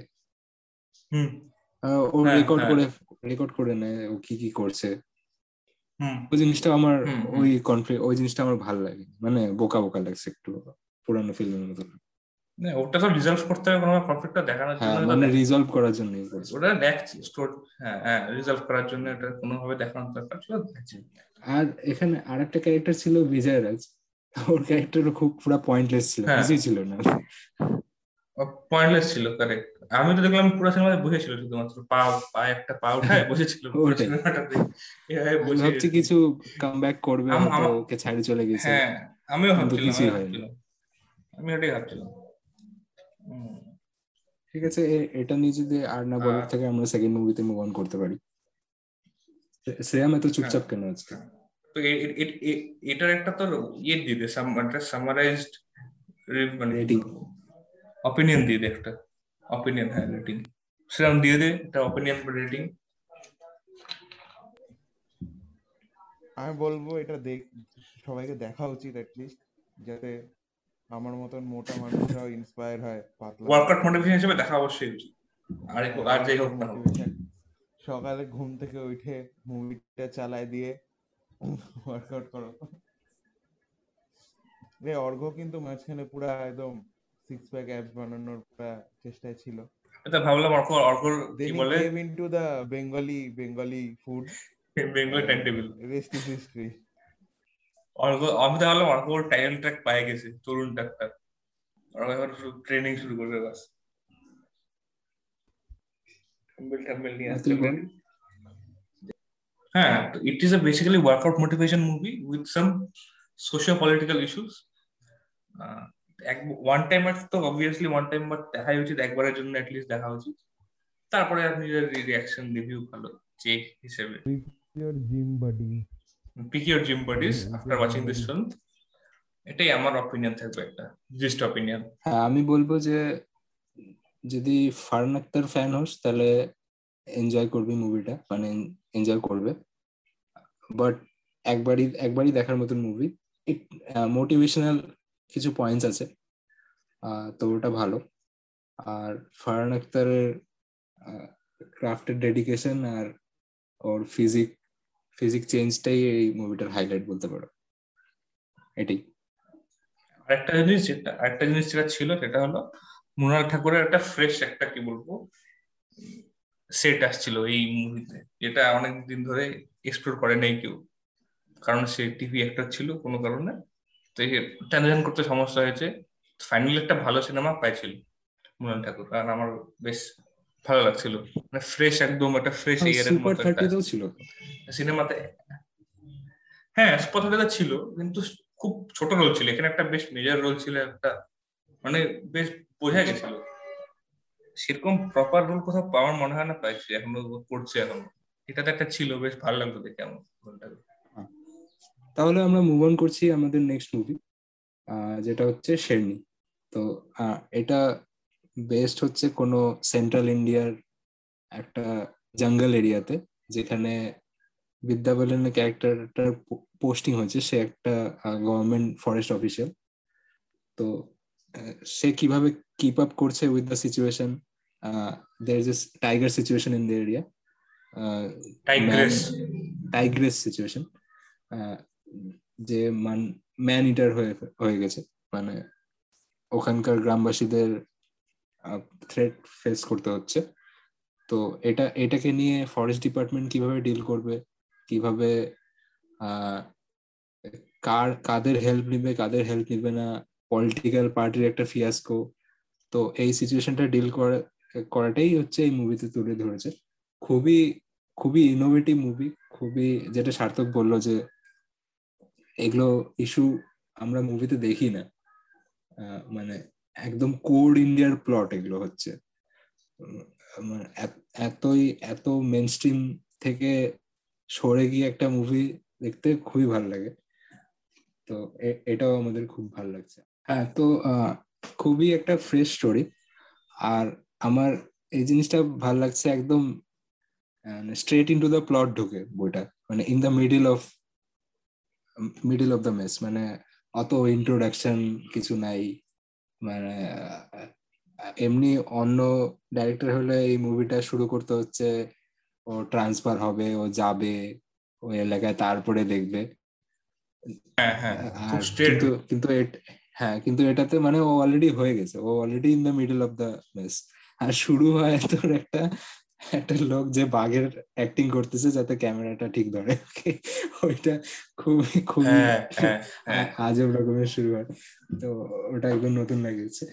ও হ্যাঁ, রেকর্ড হ্যাঁ। করে রেকর্ড করে নেয় ও কি কি করছে। ওই জিনিসটা আমার। ওই কনফ্লিক্ট ওই জিনিসটা আমার ভালো লাগে। মানে বোকা বোকা লাগছে একটু পুরানো ফিল্মের মতো না ওটা তো রিজলভ করতে হবে কোনো কনফ্লিক্টটা দেখানোর হ্যাঁ জন্য মানে রিজলভ করার জন্য ওটা দেখছি স্টোর হ্যাঁ হ্যাঁ রিজলভ করার জন্য এটা কোনোভাবে দেখানোর দরকার ছিল আর এখানে আরেকটা ক্যারেক্টার ছিল বিজয় রাজ *laughs* ওর ক্যারেক্টারও খুব পুরো পয়েন্টলেস ছিল হ্যাঁ। কিছুই ছিল না? পয়েন্টলেস ছিল কারেক্ট আমি তো দেখলাম পুরো সিনেমাতে বসেছিল শুধুমাত্র পা পা একটা পা উঠায় বসেছিল পুরো ওটাই। সিনেমাটাতে। এভাবে আমি বসে ভাবছি কিছু কাম ব্যাক করবে ওকে ছাড়ি চলে গেছে। হ্যাঁ আমিও ভাবছিলাম আমি ওটাই ভাবছিলাম। ঠিক আছে এটা নিয়ে যদি আর না বলার থেকে আমরা সেকেন্ড মুভিতে মুভ অন করতে পারি। শ্রে- শ্রেয়াম এত চুপচাপ কেন আজকে? তো এটার একটা তোর ইয়ে দিয়ে দে সামারাইজড মানে. অপিনিয়ন দিয়ে দে একটা অপিনিয়ন হ্যাঁ রেটিং সেরকম দিয়ে দে একটা অপিনিয়ন রেটিং আমি বলব এটা দেখ সবাইকে দেখা উচিত অ্যাটলিস্ট যাতে আমার মতন মোটা মানুষরাও ইন্সপায়ার হয় পাতলা। ওয়ার্কআউট মোটিভেশন হিসেবে দেখা অবশ্যই উচিত। আর আর যাই হোক না সকালে ঘুম থেকে উঠে মুভিটা চালায় দিয়ে ওয়ার্কআউট করো। রে অর্ঘ কিন্তু মাঝখানে পুরা একদম সিক্স প্যাক অ্যাপস বানানোর পুরা চেষ্টায় ছিল। এটা ভাবলাম অর্ক অর্কর কি বলে? came into the bengali bengali food. Bengali time table rest is history. Arka আমি তো ভাবলাম অর্ক টাইটেল ট্র্যাক পায়ে গেছে তরুণ ডাক্তার। অর্ক এবার ট্রেনিং শুরু করবে বাস। থাম্বেল থাম্বেল নিয়ে আসতে হবে। হ্যাঁ it is a basically workout motivation movie with some socio political issues এক ওয়ান টাইম তো অবভিয়াসলি ওয়ান টাইম বাট দেখাই উচিত একবারের জন্য অ্যাটলিস্ট দেখা উচিত। তারপরে আপনি রিয়াকশন রিভিউ ভালো চেক হিসেবে। Your gym buddy pick your gym buddies hmm, after hmm, watching hmm. This film এটাই আমার অপিনিয়ন থাকবে একটা জিস্ট অপিনিয়ন হ্যাঁ আমি বলব যে যদি ফারহান আক্তার ফ্যান হোস তাহলে এনজয় করবি মুভিটা মানে এনজয় করবে। বাট একবারই একবারই দেখার মতন মুভি মোটিভেশনাল কিছু পয়েন্টস আছে। তো ওটা ভালো। আর ফারহান আক্তারের ক্রাফটের ডেডিকেশন আর ওর ফিজিক ফিজিক চেঞ্জটাই এই মুভিটার হাইলাইট বলতে পারো। এটাই। আরেকটা জিনিস যেটা, আরেকটা জিনিস যেটা ছিল সেটা হলো মৃণাল ঠাকুরের একটা ফ্রেশ একটা কি বলব? সেট আসছিল এই মুভিতে যেটা অনেক দিন ধরে এক্সপ্লোর করে নাই কেউ। কারণ সে টিভি একটা ছিল কোনো কারণে। তো ট্রানজাকশন করতে সমস্যা হয়েছে। ফাইনালি একটা ভালো সিনেমা পাইছিল মৃণাল ঠাকুর আর আমার বেশ ভালো লাগছিল। মানে ফ্রেশ একদম একটা ফ্রেশ এয়ারের সুপার মতো ছিল? সিনেমাতে হ্যাঁ স্পটটা ছিল কিন্তু খুব ছোট রোল ছিল। এখানে একটা বেশ মেজর রোল ছিল একটা মানে বেশ বোঝা গেছিল। সেরকম প্রপার রোল কোথাও পাওয়ার মনে হয় না পাইছি এখনও করছে এখন। এটাতে একটা ছিল, বেশ ভালো লাগতো দেখে আমার রোলটাকে তাহলে আমরা মুভ অন করছি আমাদের নেক্সট মুভি যেটা হচ্ছে শেরনি তো এটা বেস্ট হচ্ছে কোনো সেন্ট্রাল ইন্ডিয়ার একটা জঙ্গল এরিয়াতে যেখানে বিদ্যা বালনের ক্যারেক্টারটার পোস্টিং হয়েছে, সে একটা গভর্নমেন্ট ফরেস্ট অফিসিয়াল তো সে কীভাবে কিপ আপ করছে with the situation there is tiger situation in the area tigress tigress situation যে মান ম্যান ইটার হয়ে হয়ে গেছে। মানে ওখানকার গ্রামবাসীদের থ্রেট ফেস করতে হচ্ছে। তো এটা এটাকে নিয়ে ফরেস্ট ডিপার্টমেন্ট কীভাবে ডিল করবে? কীভাবে আহ, কার কাদের হেল্প নিবে কাদের হেল্প নিবে না? পলিটিক্যাল পার্টির একটা ফিয়াসকো তো এই সিচুয়েশনটা ডিল করা, করাটাই হচ্ছে এই মুভিতে তুলে ধরেছে। খুবই খুবই ইনোভেটিভ মুভি খুবই যেটা সার্থক বলল যে এগুলো ইস্যু আমরা মুভিতে দেখি না। মানে একদম কোর ইন্ডিয়ার প্লট এগুলো হচ্ছে। মানে এত- এতই, এত মেন স্ট্রিম থেকে সরে গিয়ে একটা মুভি দেখতে খুবই ভালো লাগে। তো এটাও আমাদের খুব ভালো লাগছে। হ্যাঁ তো খুবই একটা ফ্রেশ স্টোরি আর আমার এই জিনিসটা ভালো লাগছে একদম স্ট্রেট ইনটু দ্য প্লট ঢুকে বইটা। মানে in the middle of middle of the mess মানে অত ইন্ট্রোডাকশন কিছু নাই। মানে এমনি অন্য ডাইরেক্টর হলে এই মুভিটা শুরু করতে হচ্ছে ও ট্রান্সফার হবে ও যাবে ওই এলাকায় তারপরে দেখবে। হ্যাঁ হ্যাঁ কিন্তু হ্যাঁ কিন্তু এটাতে মানে ও অলরেডি হয়ে গেছে। ও already in the middle of the mess আর শুরু হয় তোর একটা একটা লোক যে বাঘের অ্যাক্টিং করতেছে যাতে ক্যামেরাটা ঠিক ধরে। ওইটা খুবই খুবই হ্যাঁ হ্যাঁ হ্যাঁ। আজব রকমের শুরু হয়। তো ওটা একদম নতুন লাগিয়েছে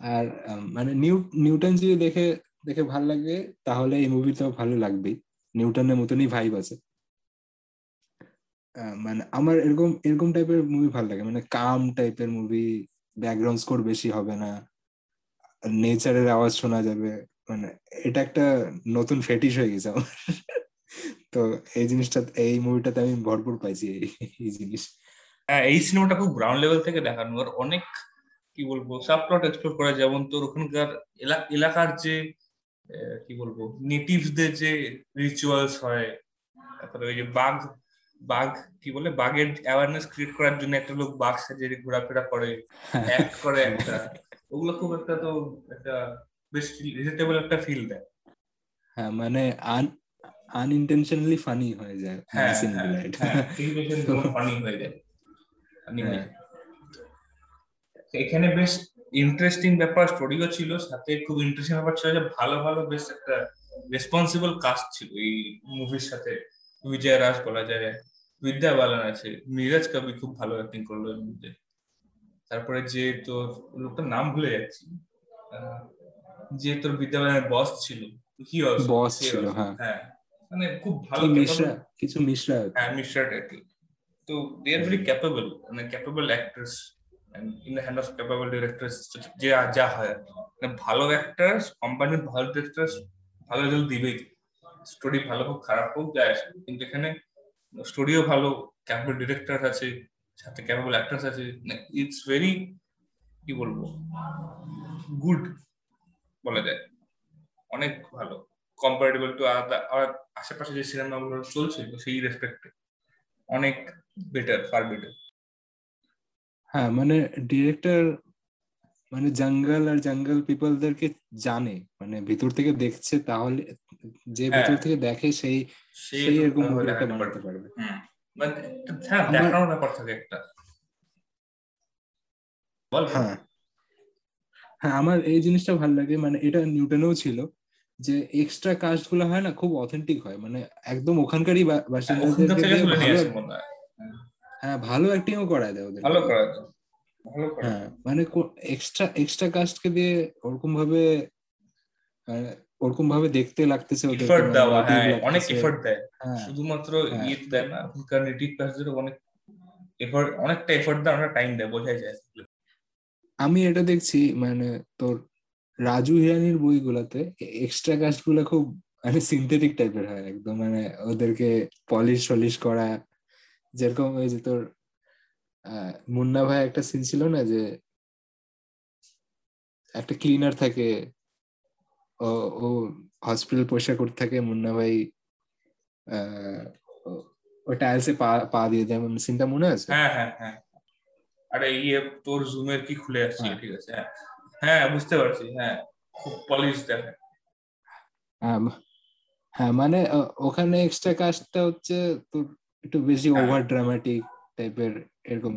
আর মানে নিউ নিউটন যদি দেখে দেখে ভালো লাগবে তাহলে এই মুভি মুভিটাও ভালো লাগবেই। নিউটনের মতনই ভাইব আছে। মানে আমার এরকম এরকম টাইপের মুভি ভালো লাগে। মানে কাম টাইপের মুভি ব্যাকগ্রাউন্ড স্কোর বেশি হবে না। নেচারের আওয়াজ শোনা যাবে। মানে এটা একটা নতুন ফেটিস হয়ে গেছে আমার। *laughs* তো এই জিনিসটা, এই মুভিটাতে আমি ভরপুর পাইছি এই জিনিস। হ্যাঁ এই সিনেমাটা খুব গ্রাউন্ড লেভেল থেকে দেখানো। আর অনেক, কি বলব সাবপ্লট এক্সপ্লোর করা। যেমন তোর ওখানকার এলা- এলাকার যে কি বলব নেটিভসদের যে রিচুয়ালস হয়, তারপরে ওই যে বাঘ বাঘ কি বলে? বাঘের অ্যাওয়ারনেস ক্রিয়েট করার জন্য একটা লোক বাঘ সাজে ঘোরাফেরা করে অ্যাক্ট করে একটা। ওগুলো খুব একটা তো একটা বেশ রিলেটেবল একটা ফিল দেয়। হ্যাঁ মানে আন আনইনটেনশনালি ফানি হয়ে যায় হ্যাঁ হ্যাঁ হ্যাঁ ফানি *laughs* হয়ে যায়। funny হয়ে যায়। এখানে বেশ ইন্টারেস্টিং ব্যাপার স্টোরিও ছিল সাথে খুব ইন্টারেস্টিং ব্যাপার ছিল যে ভালো ভালো বেশ একটা রেসপন্সিবল কাস্ট ছিল এই মুভির সাথে। বিজয় রাজ বলা যায়। বিদ্যা বালান আছে। নীরজ কবি খুব ভালো অ্যাক্টিং করল এর মধ্যে। তারপরে যে তোর লোকটার নাম ভুলে যাচ্ছি। যে তোর বিদ্যা বালানের বস ছিল কি Boss ছিল, হ্যাঁ। হ্যাঁ। মানে খুব ভালো মিশ্রা? কিছু মিশ্রা হ্যাঁ মিস্টার টাইটেল তো দে আর ভেরি ক্যাপেবল মানে capable actors in the hand of capable directors যে যা হয় মানে ভালো অ্যাক্টর্স কোম্পানির ভালো ডিরেক্টর্স ভালো রেজাল্ট দিবেই। স্টোরি ভালো হোক, খারাপ হোক যায় আসে কিন্তু এখানে স্টোরিও ভালো ক্যাপেবল ডিরেক্টর আছে, সাথে ক্যাপেবল অ্যাক্টর্স আছে ইটস ভেরি কি বলব গুড বলা যায়। অনেক ভালো। কম্পারেটিবল টু আর আশেপাশে যে সিনেমাগুলো চলছিল সেই রেসপেক্টে অনেক বেটার ফার বেটার হ্যাঁ মানে ডিরেক্টর মানে জঙ্গল আর জঙ্গল পিপলদেরকে জানে মানে ভিতর থেকে দেখছে তাহলে যে হ্যাঁ। ভিতর থেকে দেখে সেই সেই এরকম দেখাতে বানাতে পারবে। মানে হ্যাঁ আমার- দেখানোর ব্যাপার থাকে একটা। বল। হ্যাঁ। হ্যাঁ আমার এই জিনিসটা ভালো লাগে মানে এটা নিউটনেও ছিল যে এক্সট্রা কাস্টগুলো হয় না খুব অথেন্টিক হয়। মানে একদম ওখানকারই বা- হ্যাঁ, দিয়ে ভালো হয়। হ্যাঁ অ্যাক্টিংও করায় দেয় ওদের ভালো করা যায় ভালো করা হ্যাঁ মানে এক্সট্রা এক্সট্রা কাস্টকে দিয়ে ওরকম ভাবে ওরকম ভাবে দেখতে লাগতেছে ওদের এফর্ট দেওয়া হ্যাঁ অনেক এফর্ট দেয়। হ্যাঁ শুধুমাত্র হ্যাঁ। ইয়ে দেয় না ওখানকার নেটিভ কাস্টদের অনেক এফর্ট অনেকটা এফর্ট দেয় অনেক টাইম দেয় বোঝাই যায়। আমি এটা দেখছি মানে তোর রাজু হিরানির বইগুলাতে এক্সট্রা কাস্টগুলো খুব মানে সিনথেটিক টাইপের হয় একদম মানে ওদেরকে পলিশ টলিশ করা যেরকম ওই যে তোর মুন্না ভাই একটা সিন ছিল না যে একটা ক্লিনার থাকে ও ও হসপিটাল পরিষ্কার করতে থাকে মুন্না ভাই ও- টাইলসে পা পা দিয়ে দেয় সিনটা মনে আছে হ্যাঁ হ্যাঁ হ্যাঁ আরে ইয়ে তোর জুমের কি খুলে আসছে হ্যাঁ। ঠিক আছে হ্যাঁ হ্যাঁ বুঝতে পারছি হ্যাঁ খুব পলিশ দেখে হ্যাঁ হ্যাঁ মানে ওখানে এক্সট্রা কাস্টটা হচ্ছে তোর একটু বেশি হ্যাঁ। ওভার ড্রামাটিক টাইপের এরকম।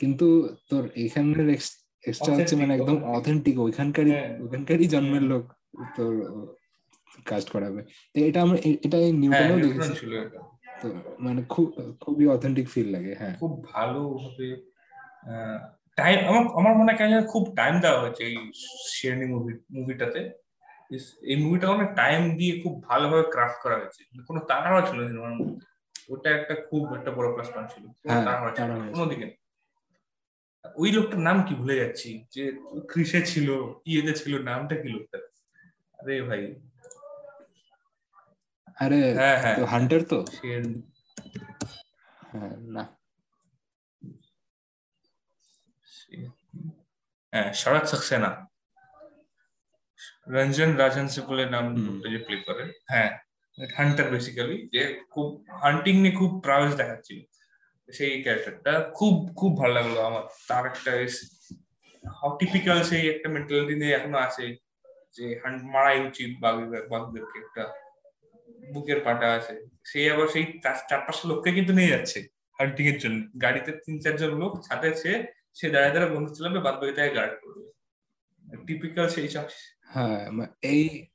কিন্তু তোর এখানের এক্সট্রা হচ্ছে মানে একদম অথেন্টিক ওইখানকারই হ্যাঁ। ওইখানকারই জন্মের লোক তোর কাস্ট করাবে। এটা আমরা এটা হ্যাঁ নিউটনেও দেখেছি। তো মানে খুব খুবই অথেন্টিক ফিল লাগে হ্যাঁ। খুব ভালো ভালোভাবে টাইম আমার আমার মনে হয় খুব টাইম দেওয়া হয়েছে এই শেরনি মুভি মুভিটাতে এই মুভিটা অনেক টাইম দিয়ে খুব ভালোভাবে ক্রাফট করা হয়েছে। কোনো তাড়াহুড়া ছিল না মধ্যে। ওটা একটা খুব একটা বড় প্লাস পয়েন্ট ছিল। হ্যাঁ, তাড়াহুড়া ছিল না, তাড়াহুড়া কোনো দিকে না। ওই লোকটার নাম কি ভুলে যাচ্ছি? যে ক্রিসে ছিল ইয়েতে ছিল নামটা কি লোকটা আরে ভাই। আরে হ্যাঁ হ্যাঁ। তো হান্টার তো? হ্যাঁ না। হ্যাঁ শরৎ সাক্সেনা। রঞ্জন রাজহংসী বলে নাম যে প্লে করে। হ্যাঁ। হান্টার বেসিক্যালি যে খুব হান্টিং নিয়ে খুব প্রাউস দেখাচ্ছিল। সেই ক্যারেক্টারটা খুব খুব ভালো লাগল আমার। তার একটা টিপিক্যাল সেই একটা মেন্টালিটি নিয়ে এখনও আছে। যে মারাই উচিত বাঘ- বাঘদেরকে একটা বুকের পাটা আছে। সেই আবার সেই চার- পাঁচটা লোককে কিন্তু নিয়ে যাচ্ছে হান্টিং এর জন্য। গাড়িতে তিন চারজন লোক ছাদে সে সে দাঁড়ায় দাঁড়ায় বন্ধু চালাবে বাদ বাকি তাকে গার্ড করবে। টিপিক্যাল সেই সব। হ্যাঁ মা- এই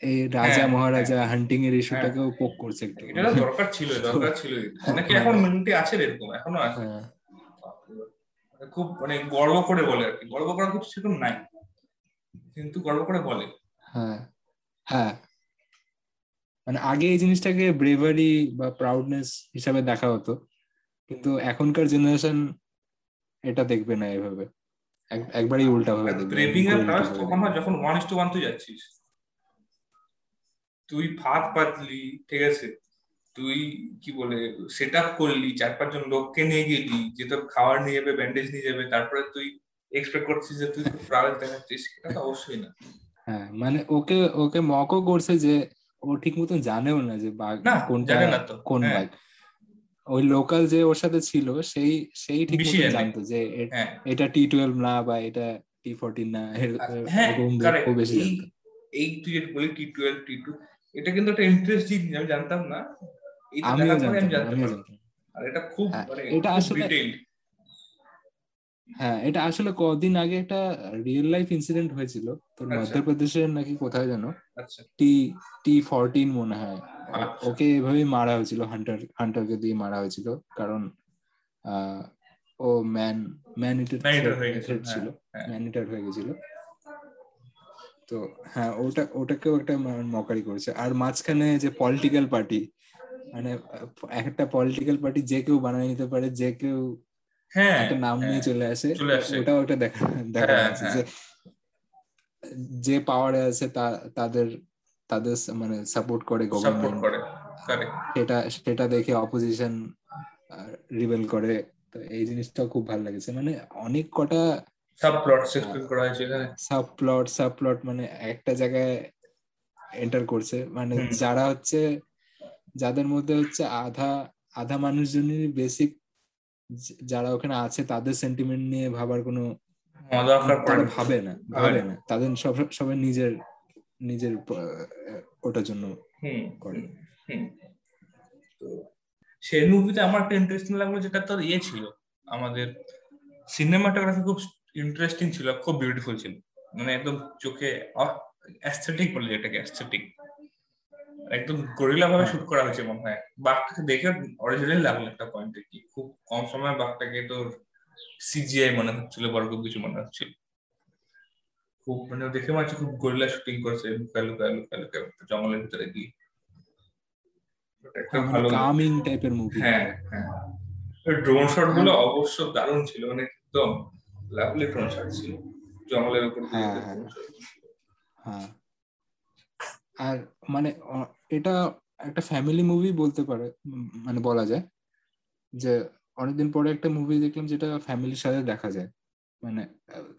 এই রাজা হ্যাঁ, মহারাজা হান্টিং এর ইস্যুটাকেও পোক করছে একটু। এটা দরকার ছিল দরকার ছিল। অনেকে এখন মেন্টি আছে এরকম? এখনও আছে। হ্যাঁ। খুব মানে গর্ব করে বলে আর কি। গর্ব করার কিছু সেরকম নাই। কিন্তু গর্ব করে বলে। হ্যাঁ। হ্যাঁ। মানে আগে এই জিনিসটাকে ব্রেভারি বা প্রাউডনেস হিসাবে দেখা হতো। কিন্তু এখনকার জেনারেশন এটা দেখবে না এভাবে। এক- একবারই উল্টা ভাবে দেখবে। ব্রেভিং এর কাজ তখন যখন ওয়ান ইস টু ওয়ান তুই যাচ্ছিস। তুই ভাত পাতলি ঠিক আছে তুই কি বলে সেট আপ করলি চার পাঁচজন লোককে নিয়ে গেলি যে তোর খাবার নিয়ে যাবে ব্যান্ডেজ নিয়ে যাবে তারপরে তুই এক্সপেক্ট করছিস যে তুই প্রাউড দেখাচ্ছিস সেটা তো অবশ্যই না হ্যাঁ মানে ওকে ওকে মকও করছে যে ও ঠিক মতন জানেও না যে বাঘ কোনটা কোন হ্যাঁ। বাঘ ওই লোকাল যে ওর সাথে ছিল সেই সেই ঠিক জানে। জানতো যে হ্যাঁ এটা টি টুয়েলভ না বা এটা টি ফোরটিন না হ্যাঁ এরকম. বেশি এই এই তুই বলি টি টুয়েলভ টি টু এটা কিন্তু একটা ইন্টারেস্টিং আমি জানতাম না। আমিও আমি জানতাম আর এটা খুব হ্যাঁ, মানে এটা আসলে- হ্যাঁ এটা আসলে কদিন আগে একটা রিয়েল লাইফ ইনসিডেন্ট হয়েছিল। তোর আচ্ছা। মধ্যপ্রদেশের নাকি কোথায় যেন? টি টি ফোরটিন মনে হয়। আচ্ছা। ওকে এভাবেই মারা হয়েছিল হান্টার হান্টারকে দিয়ে মারা হয়েছিল। কারণ আহ, ও ম্যান ম্যান ইটের ছিল। ম্যান ইটার হয়ে গেছিল। তো হ্যাঁ ওটা ওটাকেও একটা মকারি করেছে। আর মাঝখানে যে পলিটিক্যাল পার্টি মানে একটা পলিটিক্যাল পার্টি যে কেউ বানিয়ে নিতে পারে যে কেউ হ্যাঁ একটা নাম নিয়ে হ্যাঁ, চলে আসে ওটাও একটা দেখা দেখা হ্যাঁ, যাচ্ছে হ্যাঁ। যে যে পাওয়ারে আছে তা- তাদের তাদের মানে সাপোর্ট করে গভর্নমেন্ট করে সেটা সেটা দেখে অপোজিশন রিবেল করে। তো এই জিনিসটাও খুব ভালো লেগেছে। মানে অনেক কটা সাব প্লট এক্সপ্লেন করা হয়েছে এখানে। সাব প্লট সাব প্লট মানে একটা জায়গায় এন্টার করছে। মানে যারা হচ্ছে যাদের মধ্যে হচ্ছে আধা আধা মানুষজনই বেসিক যারা ওখানে আছে তাদের সেন্টিমেন্ট নিয়ে ভাবার কোনো মজা তারা ভাবে না ভাবে না। তাদের সব সবাই নিজের নিজের ওটার জন্য হুম করে। সেই মুভিতে আমার একটা ইন্টারেস্টিং লাগল যেটা তোর ইয়ে ছিল আমাদের সিনেমাটোগ্রাফি খুব ইন্টারেস্টিং ছিল খুব বিউটিফুল ছিল। মানে একদম চোখে অ্যাস্থেটিক বলে যেটাকে অ্যাস্থেটিক একদম গরিলা ভাবে শুট করা হয়েছে মনে হয়। বাঘটাকে দেখে অরিজিনাল লাগল একটা পয়েন্টে কি। খুব কম সময়ে বাঘটাকে তোর সিজিআই মনে হচ্ছিল বড় খুব কিছু মনে হচ্ছিল। খুব মানে দেখে মনে খুব গরিলা শুটিং করছে লুকায় লুকায় লুকায় লুকায় জঙ্গলের ভিতরে গিয়ে। একটা ভালো কামিং টাইপের মুভি হ্যাঁ হ্যাঁ। ড্রোন শটগুলো অবশ্য দারুণ ছিল মানে একদম ড্রোন শট ছিল জঙ্গলের উপর হ্যাঁ, হ্যাঁ। হ্যাঁ। আর মানে এটা একটা ফ্যামিলি মুভি বলতে পারে মানে বলা যায় যে অনেকদিন পরে একটা মুভি দেখলাম যেটা ফ্যামিলির সাথে দেখা যায়। মানে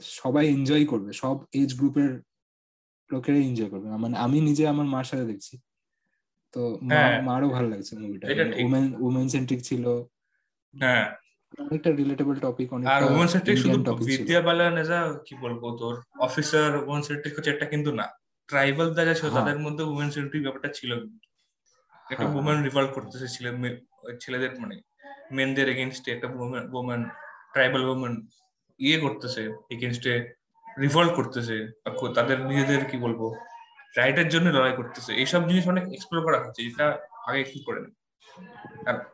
সবাই এনজয় করবে সব এজ গ্রুপের লোকেরাই এনজয় করবে। মানে আমি নিজে আমার মার সাথে দেখছি। তো মা- হ্যাঁ। মারও ভালো লাগছে মুভিটা। উমেন উমেন সেন্ট্রিক ছিল। হ্যাঁ। অনেকটা রিলেটেবল টপিক আর ওমেন সেন্ট্রিক শুধু বিদ্যা বালান এজা কি বলব তোর? অফিসার ওমেন সেন্ট্রিক হচ্ছে এটা কিন্তু না ট্রাইবাল যারা ছিল হ্যাঁ। তাদের মধ্যে উমেন সেন্ট্রিক ব্যাপারটা ছিল একটা হ্যাঁ। উমেন রিভলভ করতেছে ছেলে ছেলেদের মানে মেনদের এগেনস্টে একটা উমেন ট্রাইবাল উমেন ইয়ে করতেছে এগেনস্টে রিভলভ করতেছে তাদের নিজেদের কি বলব রাইটের জন্য লড়াই করতেছে। এইসব জিনিস অনেক এক্সপ্লোর করা হচ্ছে এটা আগে কি করে না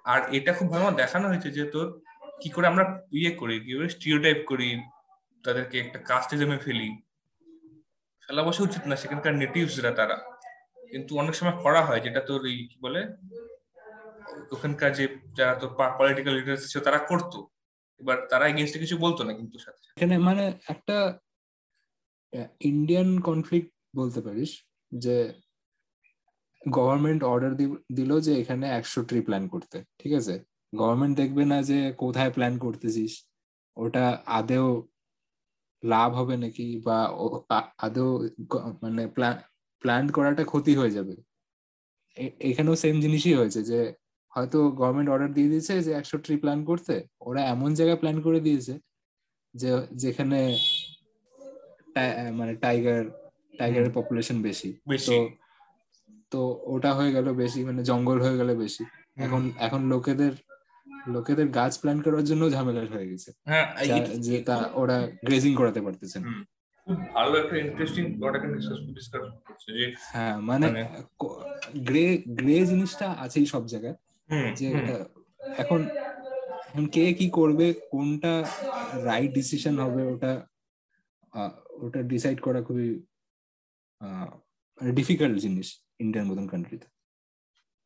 আর এটা খুব ভালো দেখানো হয়েছে যে তোর কি করে আমরা ইয়ে করি, কি করে স্টিরিওটাইপ করি, তাদেরকে একটা কাস্টিজমে ফেলি। ফেলা বসে উচিত না, সেখানকার নেটিভসরা তারা। কিন্তু অনেক সময় করা হয়, যেটা তোর এই কি বলে, ওখানকার যে যারা তোর পলিটিক্যাল লিডার্স ছিল, তারা করতো। এবার তারা এগেনস্টে কিছু বলতো না কিন্তু সাথে। এখানে মানে একটা ইন্ডিয়ান কনফ্লিক্ট বলতে পারিস, যে গভর্নমেন্ট অর্ডার দিল যে এখানে একশো ট্রি প্ল্যান করতে, ঠিক আছে? গভর্নমেন্ট দেখবে না যে কোথায় প্ল্যান করতেছিস। ওটা আদেও লাভ হবে নাকি বা আদেও মানে প্ল্যান করাটা ক্ষতি হয়ে যাবে। এখানেও সেম জিনিসই হয়েছে যে হয়তো গভর্নমেন্ট অর্ডার দিয়ে দিয়েছে যে একশো ট্রি প্ল্যান করতে ওরা এমন জায়গায় প্ল্যান করে দিয়েছে যে যেখানে মানে টাইগার টাইগারের পপুলেশন বেশি। বেশি। তো তো ওটা হয়ে গেল বেশি মানে জঙ্গল হয়ে গেল বেশি। এখন এখন লোকেদের লোকেদের গাছ প্ল্যান করার জন্য ঝামেলা হয়ে গেছে। হ্যাঁ যে তা ওরা গ্রেজিং করাতে পারতেছে না। হুম। খুব ভালো একটা ইন্টারেস্টিং প্রোডাক্ট ডিসকাস ডিসকাস করছে যে হ্যাঁ মানে মানে- গ্রে গ্রে জিনিসটা আছেই সব জায়গায়। যে এখন এখন কে কি করবে কোনটা রাইট ডিসিশন হবে ওটা ওটা ডিসাইড করা খুবই ডিফিকাল্ট জিনিস ইন্ডিয়ার মতন কান্ট্রিতে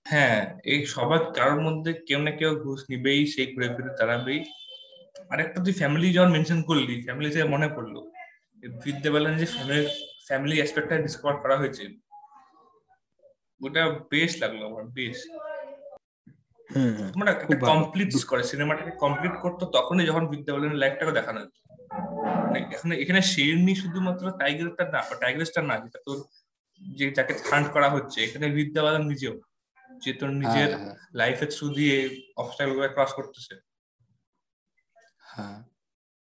হ্যাঁ এই সবার কারোর মধ্যে কেউ না কেউ ঘুষ নিবেই সেই ঘুরে ফিরে দাঁড়াবেই। আরেকটা তুই ফ্যামিলি যখন মেনশন করলি ফ্যামিলি থেকে মনে পড়ল। বিদ্যা বালান যে ফ্যামিলি ফ্যামিলি অ্যাসপেক্টটা ডিসকভার করা হয়েছে। ওটা বেশ লাগল আমার বেশ। মানে কমপ্লিট করে সিনেমাটাকে কমপ্লিট করতো তখনই যখন বিদ্যা বালানের লাইফটাকে দেখানো হতো। মানে এখানে এখানে শেরনি শুধুমাত্র টাইগারটা না টাইগারটা না যেটা তোর যে যাকে হান্ট করা হচ্ছে এখানে বিদ্যা বালান নিজেও। যে তোর নিজের হ্যাঁ, হ্যাঁ, লাইফের থ্রু দিয়ে অবস্টাকেলগুলো ক্রস করতেছে। হ্যাঁ।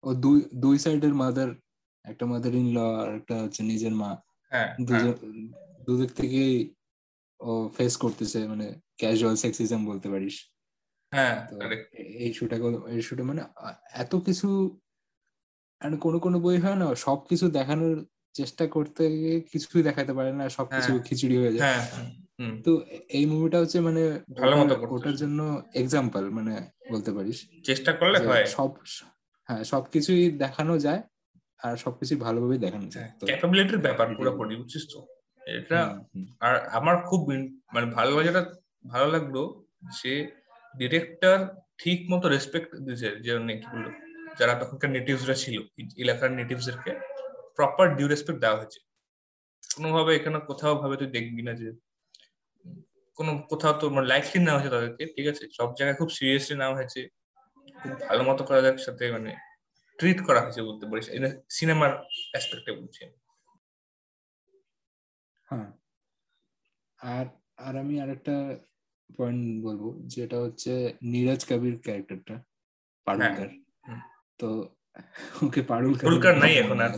ও দুই দুই সাইডের মাদার একটা মাদার ইন ল আর একটা হচ্ছে নিজের মা। হ্যাঁ হ্যাঁ, দুদিক থেকেই ও ফেস করতেছে মানে ক্যাজুয়াল সেক্সিজম বলতে পারিস। হ্যাঁ তো এই শুটে এই শুটে মানে এত কিছু আর কোনো কোনো বই হয় না সবকিছু দেখানোর চেষ্টা করতে গিয়ে কিছুই দেখাতে পারে না সবকিছু হ্যাঁ। খিচুড়ি হয়ে যায়। হ্যাঁ হ্যাঁ, তো এই মুভিটা হচ্ছে মানে ভালো মতো ওটার- জন্য এক্সাম্পল মানে বলতে পারিস। চেষ্টা করলে হয়। সব হ্যাঁ সবকিছুই দেখানো যায় আর সবকিছুই ভালোভাবে দেখানো যায়। ক্যাপাবিলিটির ব্যাপার। পুরোপুরি বুঝছিস তো? এটা আর আমার খুব মানে ভালো যেটা ভালো লাগল যে ডিরেক্টর ঠিক মতো রেসপেক্ট দিয়েছে যে মানে কি বলল যারা তখনকার নেটিভসরা ছিল এলাকার নেটিভসদেরকে প্রপার ডিউ রেসপেক্ট দেওয়া হয়েছে। কোনোভাবে এখানে কোথাও ভাবে তুই দেখবি না যে কোনো কোথাও তো মানে লাইটলি নেওয়া হয়েছে তাদেরকে ঠিক আছে? সব জায়গায় খুব সিরিয়াসলি নেওয়া হয়েছে। খুব ভালো মতো করা যাক সাথে মানে ট্রিট করা হয়েছে বলতে পারিস সিনেমার অ্যাসপেক্টে বলছি। হ্যাঁ। আর আর আমি আরেকটা পয়েন্ট বলব যেটা হচ্ছে নীরজ কবির ক্যারেক্টারটা পাড়ুলকার হুম। তো ওকে পাড়ুলকার নাই এখন আর।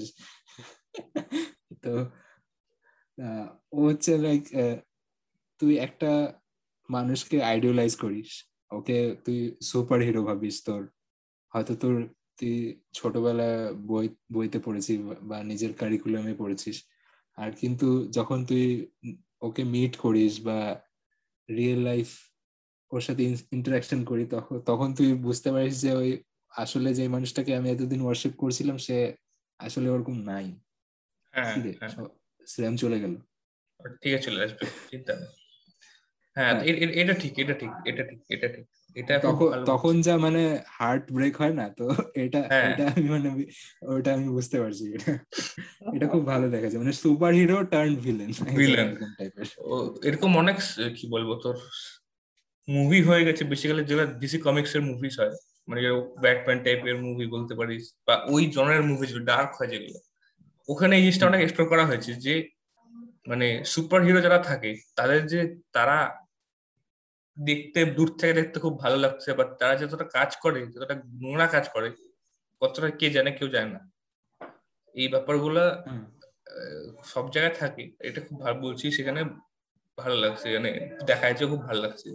তো ও হচ্ছে লাইক তুই একটা মানুষকে আইডিয়ালাইজ করিস ওকে তুই সুপার হিরো ভাবিস তোর। হয়তো তোর তুই ছোটবেলায় বই বইতে পড়েছিস বা নিজের কারিকুলামে পড়েছিস। আর কিন্তু যখন তুই ওকে মিট করিস বা রিয়েল লাইফ ওর সাথে ইন্টারাকশন করি তখন তখন তুই বুঝতে পারিস যে ওই আসলে যে মানুষটাকে আমি এতদিন ওয়ার্শিপ করছিলাম সে আসলে ওরকম নাই। হ্যাঁ রে হ্যাঁ। শ্রেয়াম চলে গেল। ঠিক আছে চলে আসবে চিন্তা নেই। হ্যাঁ হ্যাঁ। এটা ঠিক এটা ঠিক এটা ঠিক এটা ঠিক এটা তখন তখন যা মানে হার্ট ব্রেক হয় না তো এটা হ্যাঁ। এটা আমি মানে ওটা আমি বুঝতে পারছি এটা এটা খুব ভালো *laughs* দেখাচ্ছে মানে super hero turn villain Villain. এরকম টাইপের এরকম অনেক কি বলব তোর মুভি হয়ে গেছে বেসিক্যালি যেগুলো ডিসি কমিক্স এর মুভিস হয় মানে ব্যাটম্যান টাইপের মুভি বলতে পারিস বা ওই জনের মুভি ডার্ক হয় যেগুলো ওখানে এই জিনিসটা অনেক এক্সপ্লোর করা হয়েছে যে মানে সুপার হিরো যারা থাকে তাদের যে তারা দেখতে দূর থেকে দেখতে খুব ভালো লাগছে বাট তারা যতটা কাজ করে যতটা নোংরা কাজ করে কতটা কে জানে কেউ জানে না। এই ব্যাপারগুলো সব জায়গায় থাকে। এটা খুব ভালো বলছি সেখানে ভালো লাগছে মানে দেখা যাচ্ছে খুব ভালো লাগছে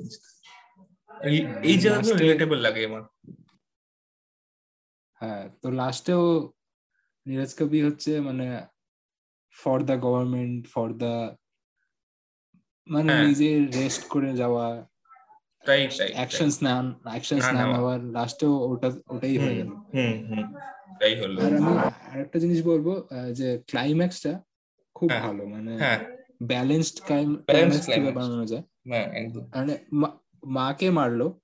এই- জায়গাগুলো Last রিলেটেবল লাগে আমার। হ্যাঁ তো লাস্টেও নীরজ কবি হচ্ছে মানে for the government for the মানে হ্যাঁ। নিজে রেস্ট করে যাওয়া অ্যাকশনস অ্যাকশনস না না নেওয়া। ওটা ওটাই হয়ে গেল। হুম হুম তাই হলো। আর আমি আরেকটা জিনিস বলব যে ক্লাইম্যাক্সটা খুব হ্যাঁ। ভালো মানে হ্যাঁ। ব্যালেন্সড ক্লাইম্যাক্স কীভাবে বানানো যায়? হ্যাঁ মানে মাকে মারলো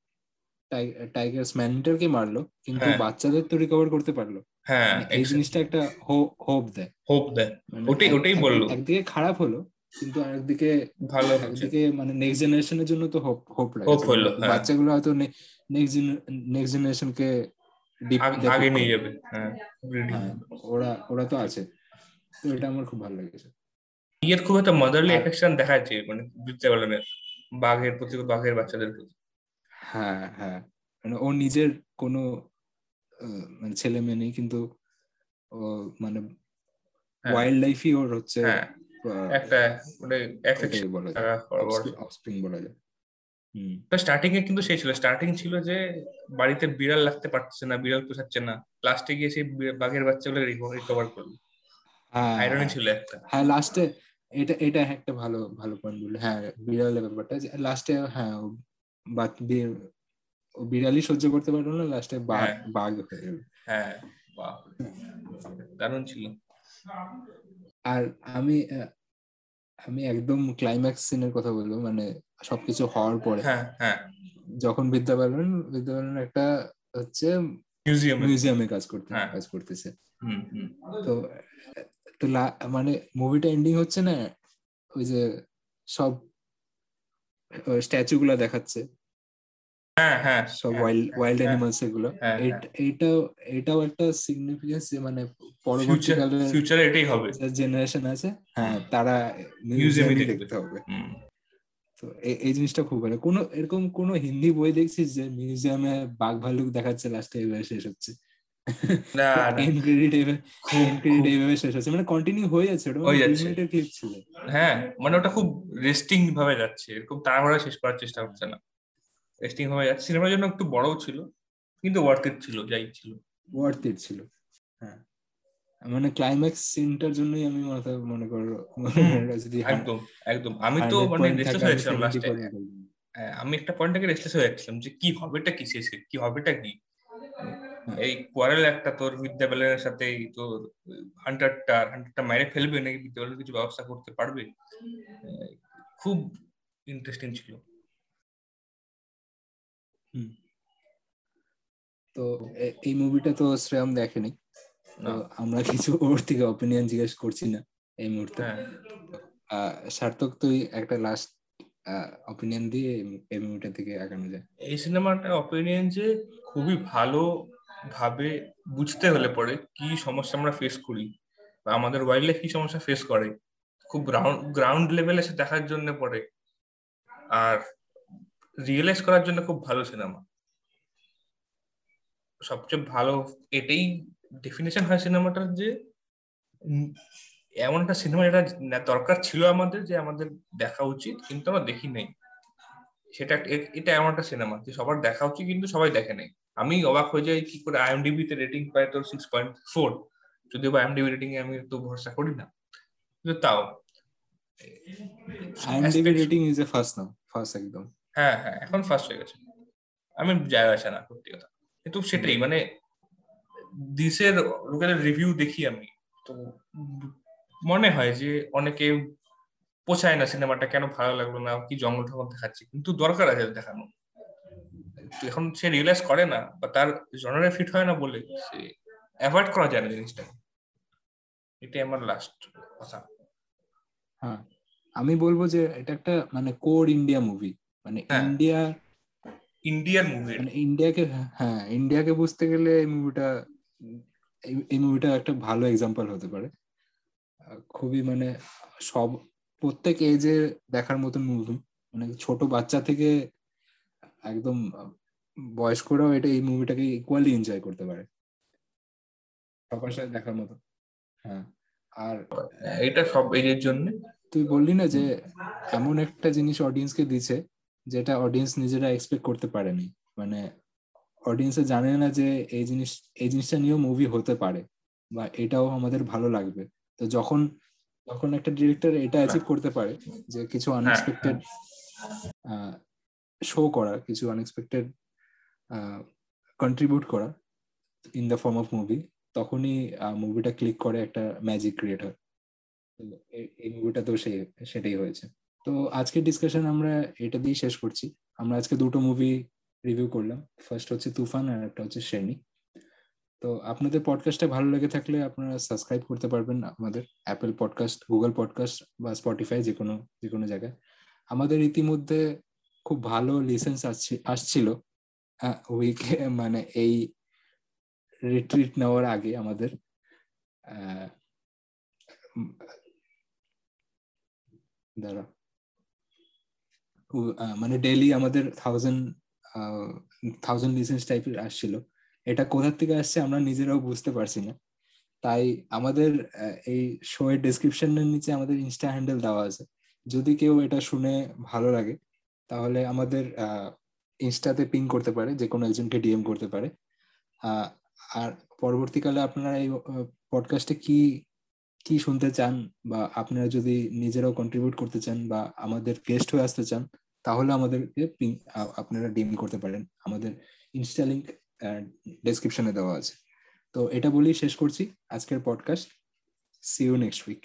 টাইগার ম্যানিটারকে মারলো কিন্তু। বাচ্চাদের তো রিকভার করতে পারল। হ্যাঁ মানে এই জিনিসটা একটা হোপ দেয়। হোপ দেয়। মানে ওটাই- ওটাই বলল। একদিকে খারাপ হলো কিন্তু আরেকদিকে ভালো হচ্ছে একদিকে মানে নেক্সট জেনারেশনের জন্য তো হোপ হোপ লাগে। Hope হলো, হ্যাঁ। বাচ্চাগুলো হয়তো নেক্সট নেক্সট জেনারেশনকে আগ- আগে নিয়ে যাবে হ্যাঁ হ্যাঁ ওরা ওরা তো আছে। তো এটা আমার খুব ভালো লেগেছে। ইয়ের খুব একটা মাদারলি অ্যাফেকশন দেখা যাচ্ছে মানে বুঝতে বাঘের প্রতি বাঘের বাচ্চাদের প্রতি। হ্যাঁ হ্যাঁ মানে ও নিজের কোনো মানে ছেলে মেয়ে নেই কিন্তু ও মানে হ্যাঁ। ওয়াইল্ড লাইফই ওর হচ্ছে হ্যাঁ। একটা মানে অফস্প্রিং বলা যায়। স্টার্টিং এ কিন্তু সেই ছিল। স্টার্টিং ছিল যে বাড়িতে বিড়াল রাখতে পারছে না বিড়াল পোষাচ্ছে না। লাস্টে গিয়ে সেই বাঘের বাচ্চাগুলো রিকভার করল। হ্যাঁ হ্যাঁ। ছিল একটা। হ্যাঁ লাস্টে এটা এটা একটা ভালো ভালো পয়েন্ট বলল। হ্যাঁ বিড়ালের ব্যাপারটা লাস্টে হ্যাঁ ও বা- বিড়ালই সহ্য করতে পারল না লাস্টে বাঘ হ্যাঁ। বাঘ হয়ে গেল। হ্যাঁ বাহ। দারুণ ছিল। আর আমি আমি একদম ক্লাইম্যাক্স সিনের কথা বলব মানে সবকিছু হওয়ার পরে। হ্যাঁ হ্যাঁ। যখন বিদ্যাবালন বিদ্যাবালন একটা হচ্ছে মিউজিয়াম মিউজিয়ামে কাজ করতে হ্যাঁ। কাজ করতেছে। তো তো মানে মুভিটা এন্ডিং হচ্ছে না ওই যে সব স্ট্যাচু গুলা দেখাচ্ছে। সব হ্যাঁ, ওয়াইল্ড ওয়াইল্ড হ্যাঁ, অ্যানিমালস এগুলো। হ্যাঁ, এটাও একটা সিগনিফিকেন্স যে মানে পরবর্তীকালে ফিউচারে এটাই হবে। জেনারেশন আছে হ্যাঁ তারা মিউজিয়ামে দেখতে হবে। তো এই জিনিসটা খুব ভালো। কোনো এরকম কোনো হিন্দি বই দেখছিস যে মিউজিয়ামে বাঘ ভাল্লুক দেখাচ্ছে লাস্টে এইভাবে শেষ হচ্ছে? না *laughs* শেষ হচ্ছে। মানে কন্টিনিউ হয়ে যাচ্ছে ওটা হয়ে মানে ক্লিপ ছিল। হ্যাঁ মানে ওটা খুব রেস্টিং ভাবে যাচ্ছে। এরকম তাড়াহুড়া শেষ করার চেষ্টা হচ্ছে না। রেস্টিং ভাবে যাচ্ছে সিনেমার জন্য একটু বড়ও ছিল কিন্তু ওয়ার্থ ইট ছিল যাই ছিল। ওয়ার্থ ইট ছিল হ্যাঁ। মানে ক্লাইম্যাক্স সিনটার জন্যই আমি মাথা মনে করো *laughs* একদম একদম। আমি তো মানে রেস্টলেস হয়েছিলাম 70 লাস্টে আমি একটা পয়েন্ট থেকে রেস্টলেস হয়ে যাচ্ছিলাম যে কি হবেটা কি শেষে কি হবেটা কি? হ্যাঁ। এই কোয়ারেল একটা তোর বিদ্যাবেলের সাথে তোর হান্টারটা হান্টারটা মাইরে ফেলবে নাকি? বিদ্যাবেলের কিছু ব্যবস্থা করতে পারবে? খুব ইন্টারেস্টিং ছিল। তো এই মুভিটা তো শ্রেয়ম দেখেনি। আমরা কিছু ওর থেকে অপিনিয়ন জিজ্ঞেস করছি না এই মুহূর্তে। হ্যাঁ। আহ, সার্থক তুই একটা লাস্ট অপিনিয়ন দিয়ে এই- এই মুভিটা থেকে আগানো যায় এই সিনেমাটা অপিনিয়ন যে খুবই ভালো ভাবে বুঝতে হলে পরে কি সমস্যা আমরা ফেস করি বা আমাদের ওয়াইল্ড লাইফ কি সমস্যা ফেস করে। খুব গ্রাউন্ড গ্রাউন্ড লেভেলে এসে দেখার জন্য পড়ে আর রিয়েলাইজ করার জন্য খুব ভালো সিনেমা সবচেয়ে ভালো এটাই ডেফিনেশন হয় সিনেমাটার যে এমন একটা সিনেমা যেটা দরকার ছিল আমাদের যে আমাদের দেখা উচিত কিন্তু আমরা দেখি নাই। সেটা এটা এমন একটা সিনেমা যে সবার দেখা উচিত কিন্তু সবাই দেখে নাই। আমি অবাক হয়ে যাই কি করে আইএমডিবি তে রেটিং পায় তোর সিক্স পয়েন্ট ফোর যদিও বা আইএমডিবি রেটিং এ আমি তো ভরসা করি না। কিন্তু তাও IMDb rating is a first now first একদম। হ্যাঁ হ্যাঁ এখন ফার্স্ট হয়ে গেছে। আমি যায় আসে না, সত্যি কথা। কিন্তু সেটাই মানে দিসের লোকেদের রিভিউ দেখি আমি। তো মনে হয় যে অনেকে পোছায় না সিনেমাটা, কেন ভালো লাগল না, কি জঙ্গল টঙ্গল দেখাচ্ছে, কিন্তু দরকার আছে দেখানো। এখন সে রিয়েলাইজ করে না, বা তার জনারে ফিট হয় না বলে সে অ্যাভয়েড করা যায় না জিনিসটা। এটাই আমার লাস্ট কথা। হ্যাঁ আমি বলব যে এটা একটা মানে কোর ইন্ডিয়া মুভি মানে। ইন্ডিয়া ইন্ডিয়ান মুভি মানে ইন্ডিয়াকে হ্যাঁ ইন্ডিয়াকে বুঝতে গেলে এই মুভিটা এই মুভিটা একটা ভালো এক্সাম্পল হতে পারে। খুবই মানে সব প্রত্যেক এজে দেখার মতন মুভি মানে ছোট বাচ্চা থেকে একদম বয়স্করাও এটা এই মুভিটাকে ইকুয়ালি এনজয় করতে পারে। সবার সাথে দেখার মতো। হ্যাঁ আর এটা সব এজের জন্য? তুই বললি না যে এমন একটা জিনিস অডিয়েন্সকে দিছে যেটা অডিয়েন্স নিজেরা এক্সপেক্ট করতে পারেনি। মানে অডিয়েন্সে জানে না যে এই জিনিস এই জিনিসটা নিয়েও মুভি হতে পারে বা এটাও আমাদের ভালো লাগবে। তো যখন যখন একটা ডিরেক্টর এটা অ্যাচিভ করতে পারে যে কিছু আনএক্সপেক্টেড শো করা কিছু আনএক্সপেক্টেড কন্ট্রিবিউট করা in the form of movie তখনই মুভিটা ক্লিক করে একটা ম্যাজিক ক্রিয়েট হয় এই মুভিটা তো সে সেটাই হয়েছে। তো আজকের ডিসকাশন আমরা এটা দিয়ে শেষ করছি। আমরা আজকে দুটো মুভি রিভিউ করলাম। ফার্স্ট হচ্ছে তুফান আর একটা হচ্ছে শ্রেণি। তো আপনাদের পডকাস্টটা ভালো লেগে থাকলে আপনারা সাবস্ক্রাইব করতে পারবেন আমাদের অ্যাপেল পডকাস্ট গুগল পডকাস্ট বা স্পটিফাই যে কোনো যে কোনো জায়গায়। আমাদের ইতিমধ্যে খুব ভালো লিসেন্স আসছে, আসছিল উইকে মানে এই রিট্রিট নেওয়ার আগে আমাদের দাঁড়া মানে ডেলি আমাদের থাউজেন্ড থাউজেন্ড লিসেন্স টাইপের আসছিল। এটা কোথার থেকে আসছে আমরা নিজেরাও বুঝতে পারছি না। তাই আমাদের এই শো এর ডেসক্রিপশনের নিচে আমাদের ইনস্টা হ্যান্ডেল দেওয়া আছে। যদি কেউ এটা শুনে ভালো লাগে, তাহলে আমাদের ইনস্টাতে পিং করতে পারে, যে কোনো একজনকে ডিএম করতে পারে। আর পরবর্তীকালে আপনারা এই পডকাস্টে কি কি শুনতে চান বা আপনারা যদি নিজেরাও কন্ট্রিবিউট করতে চান বা আমাদের গেস্ট হয়ে আসতে চান, তাহলে আমাদেরকে আপনারা ডিম করতে পারেন। আমাদের ইনস্টা লিঙ্ক ডেসক্রিপশনে দেওয়া আছে। তো এটা বলেই শেষ করছি। আজকের podcast see you next week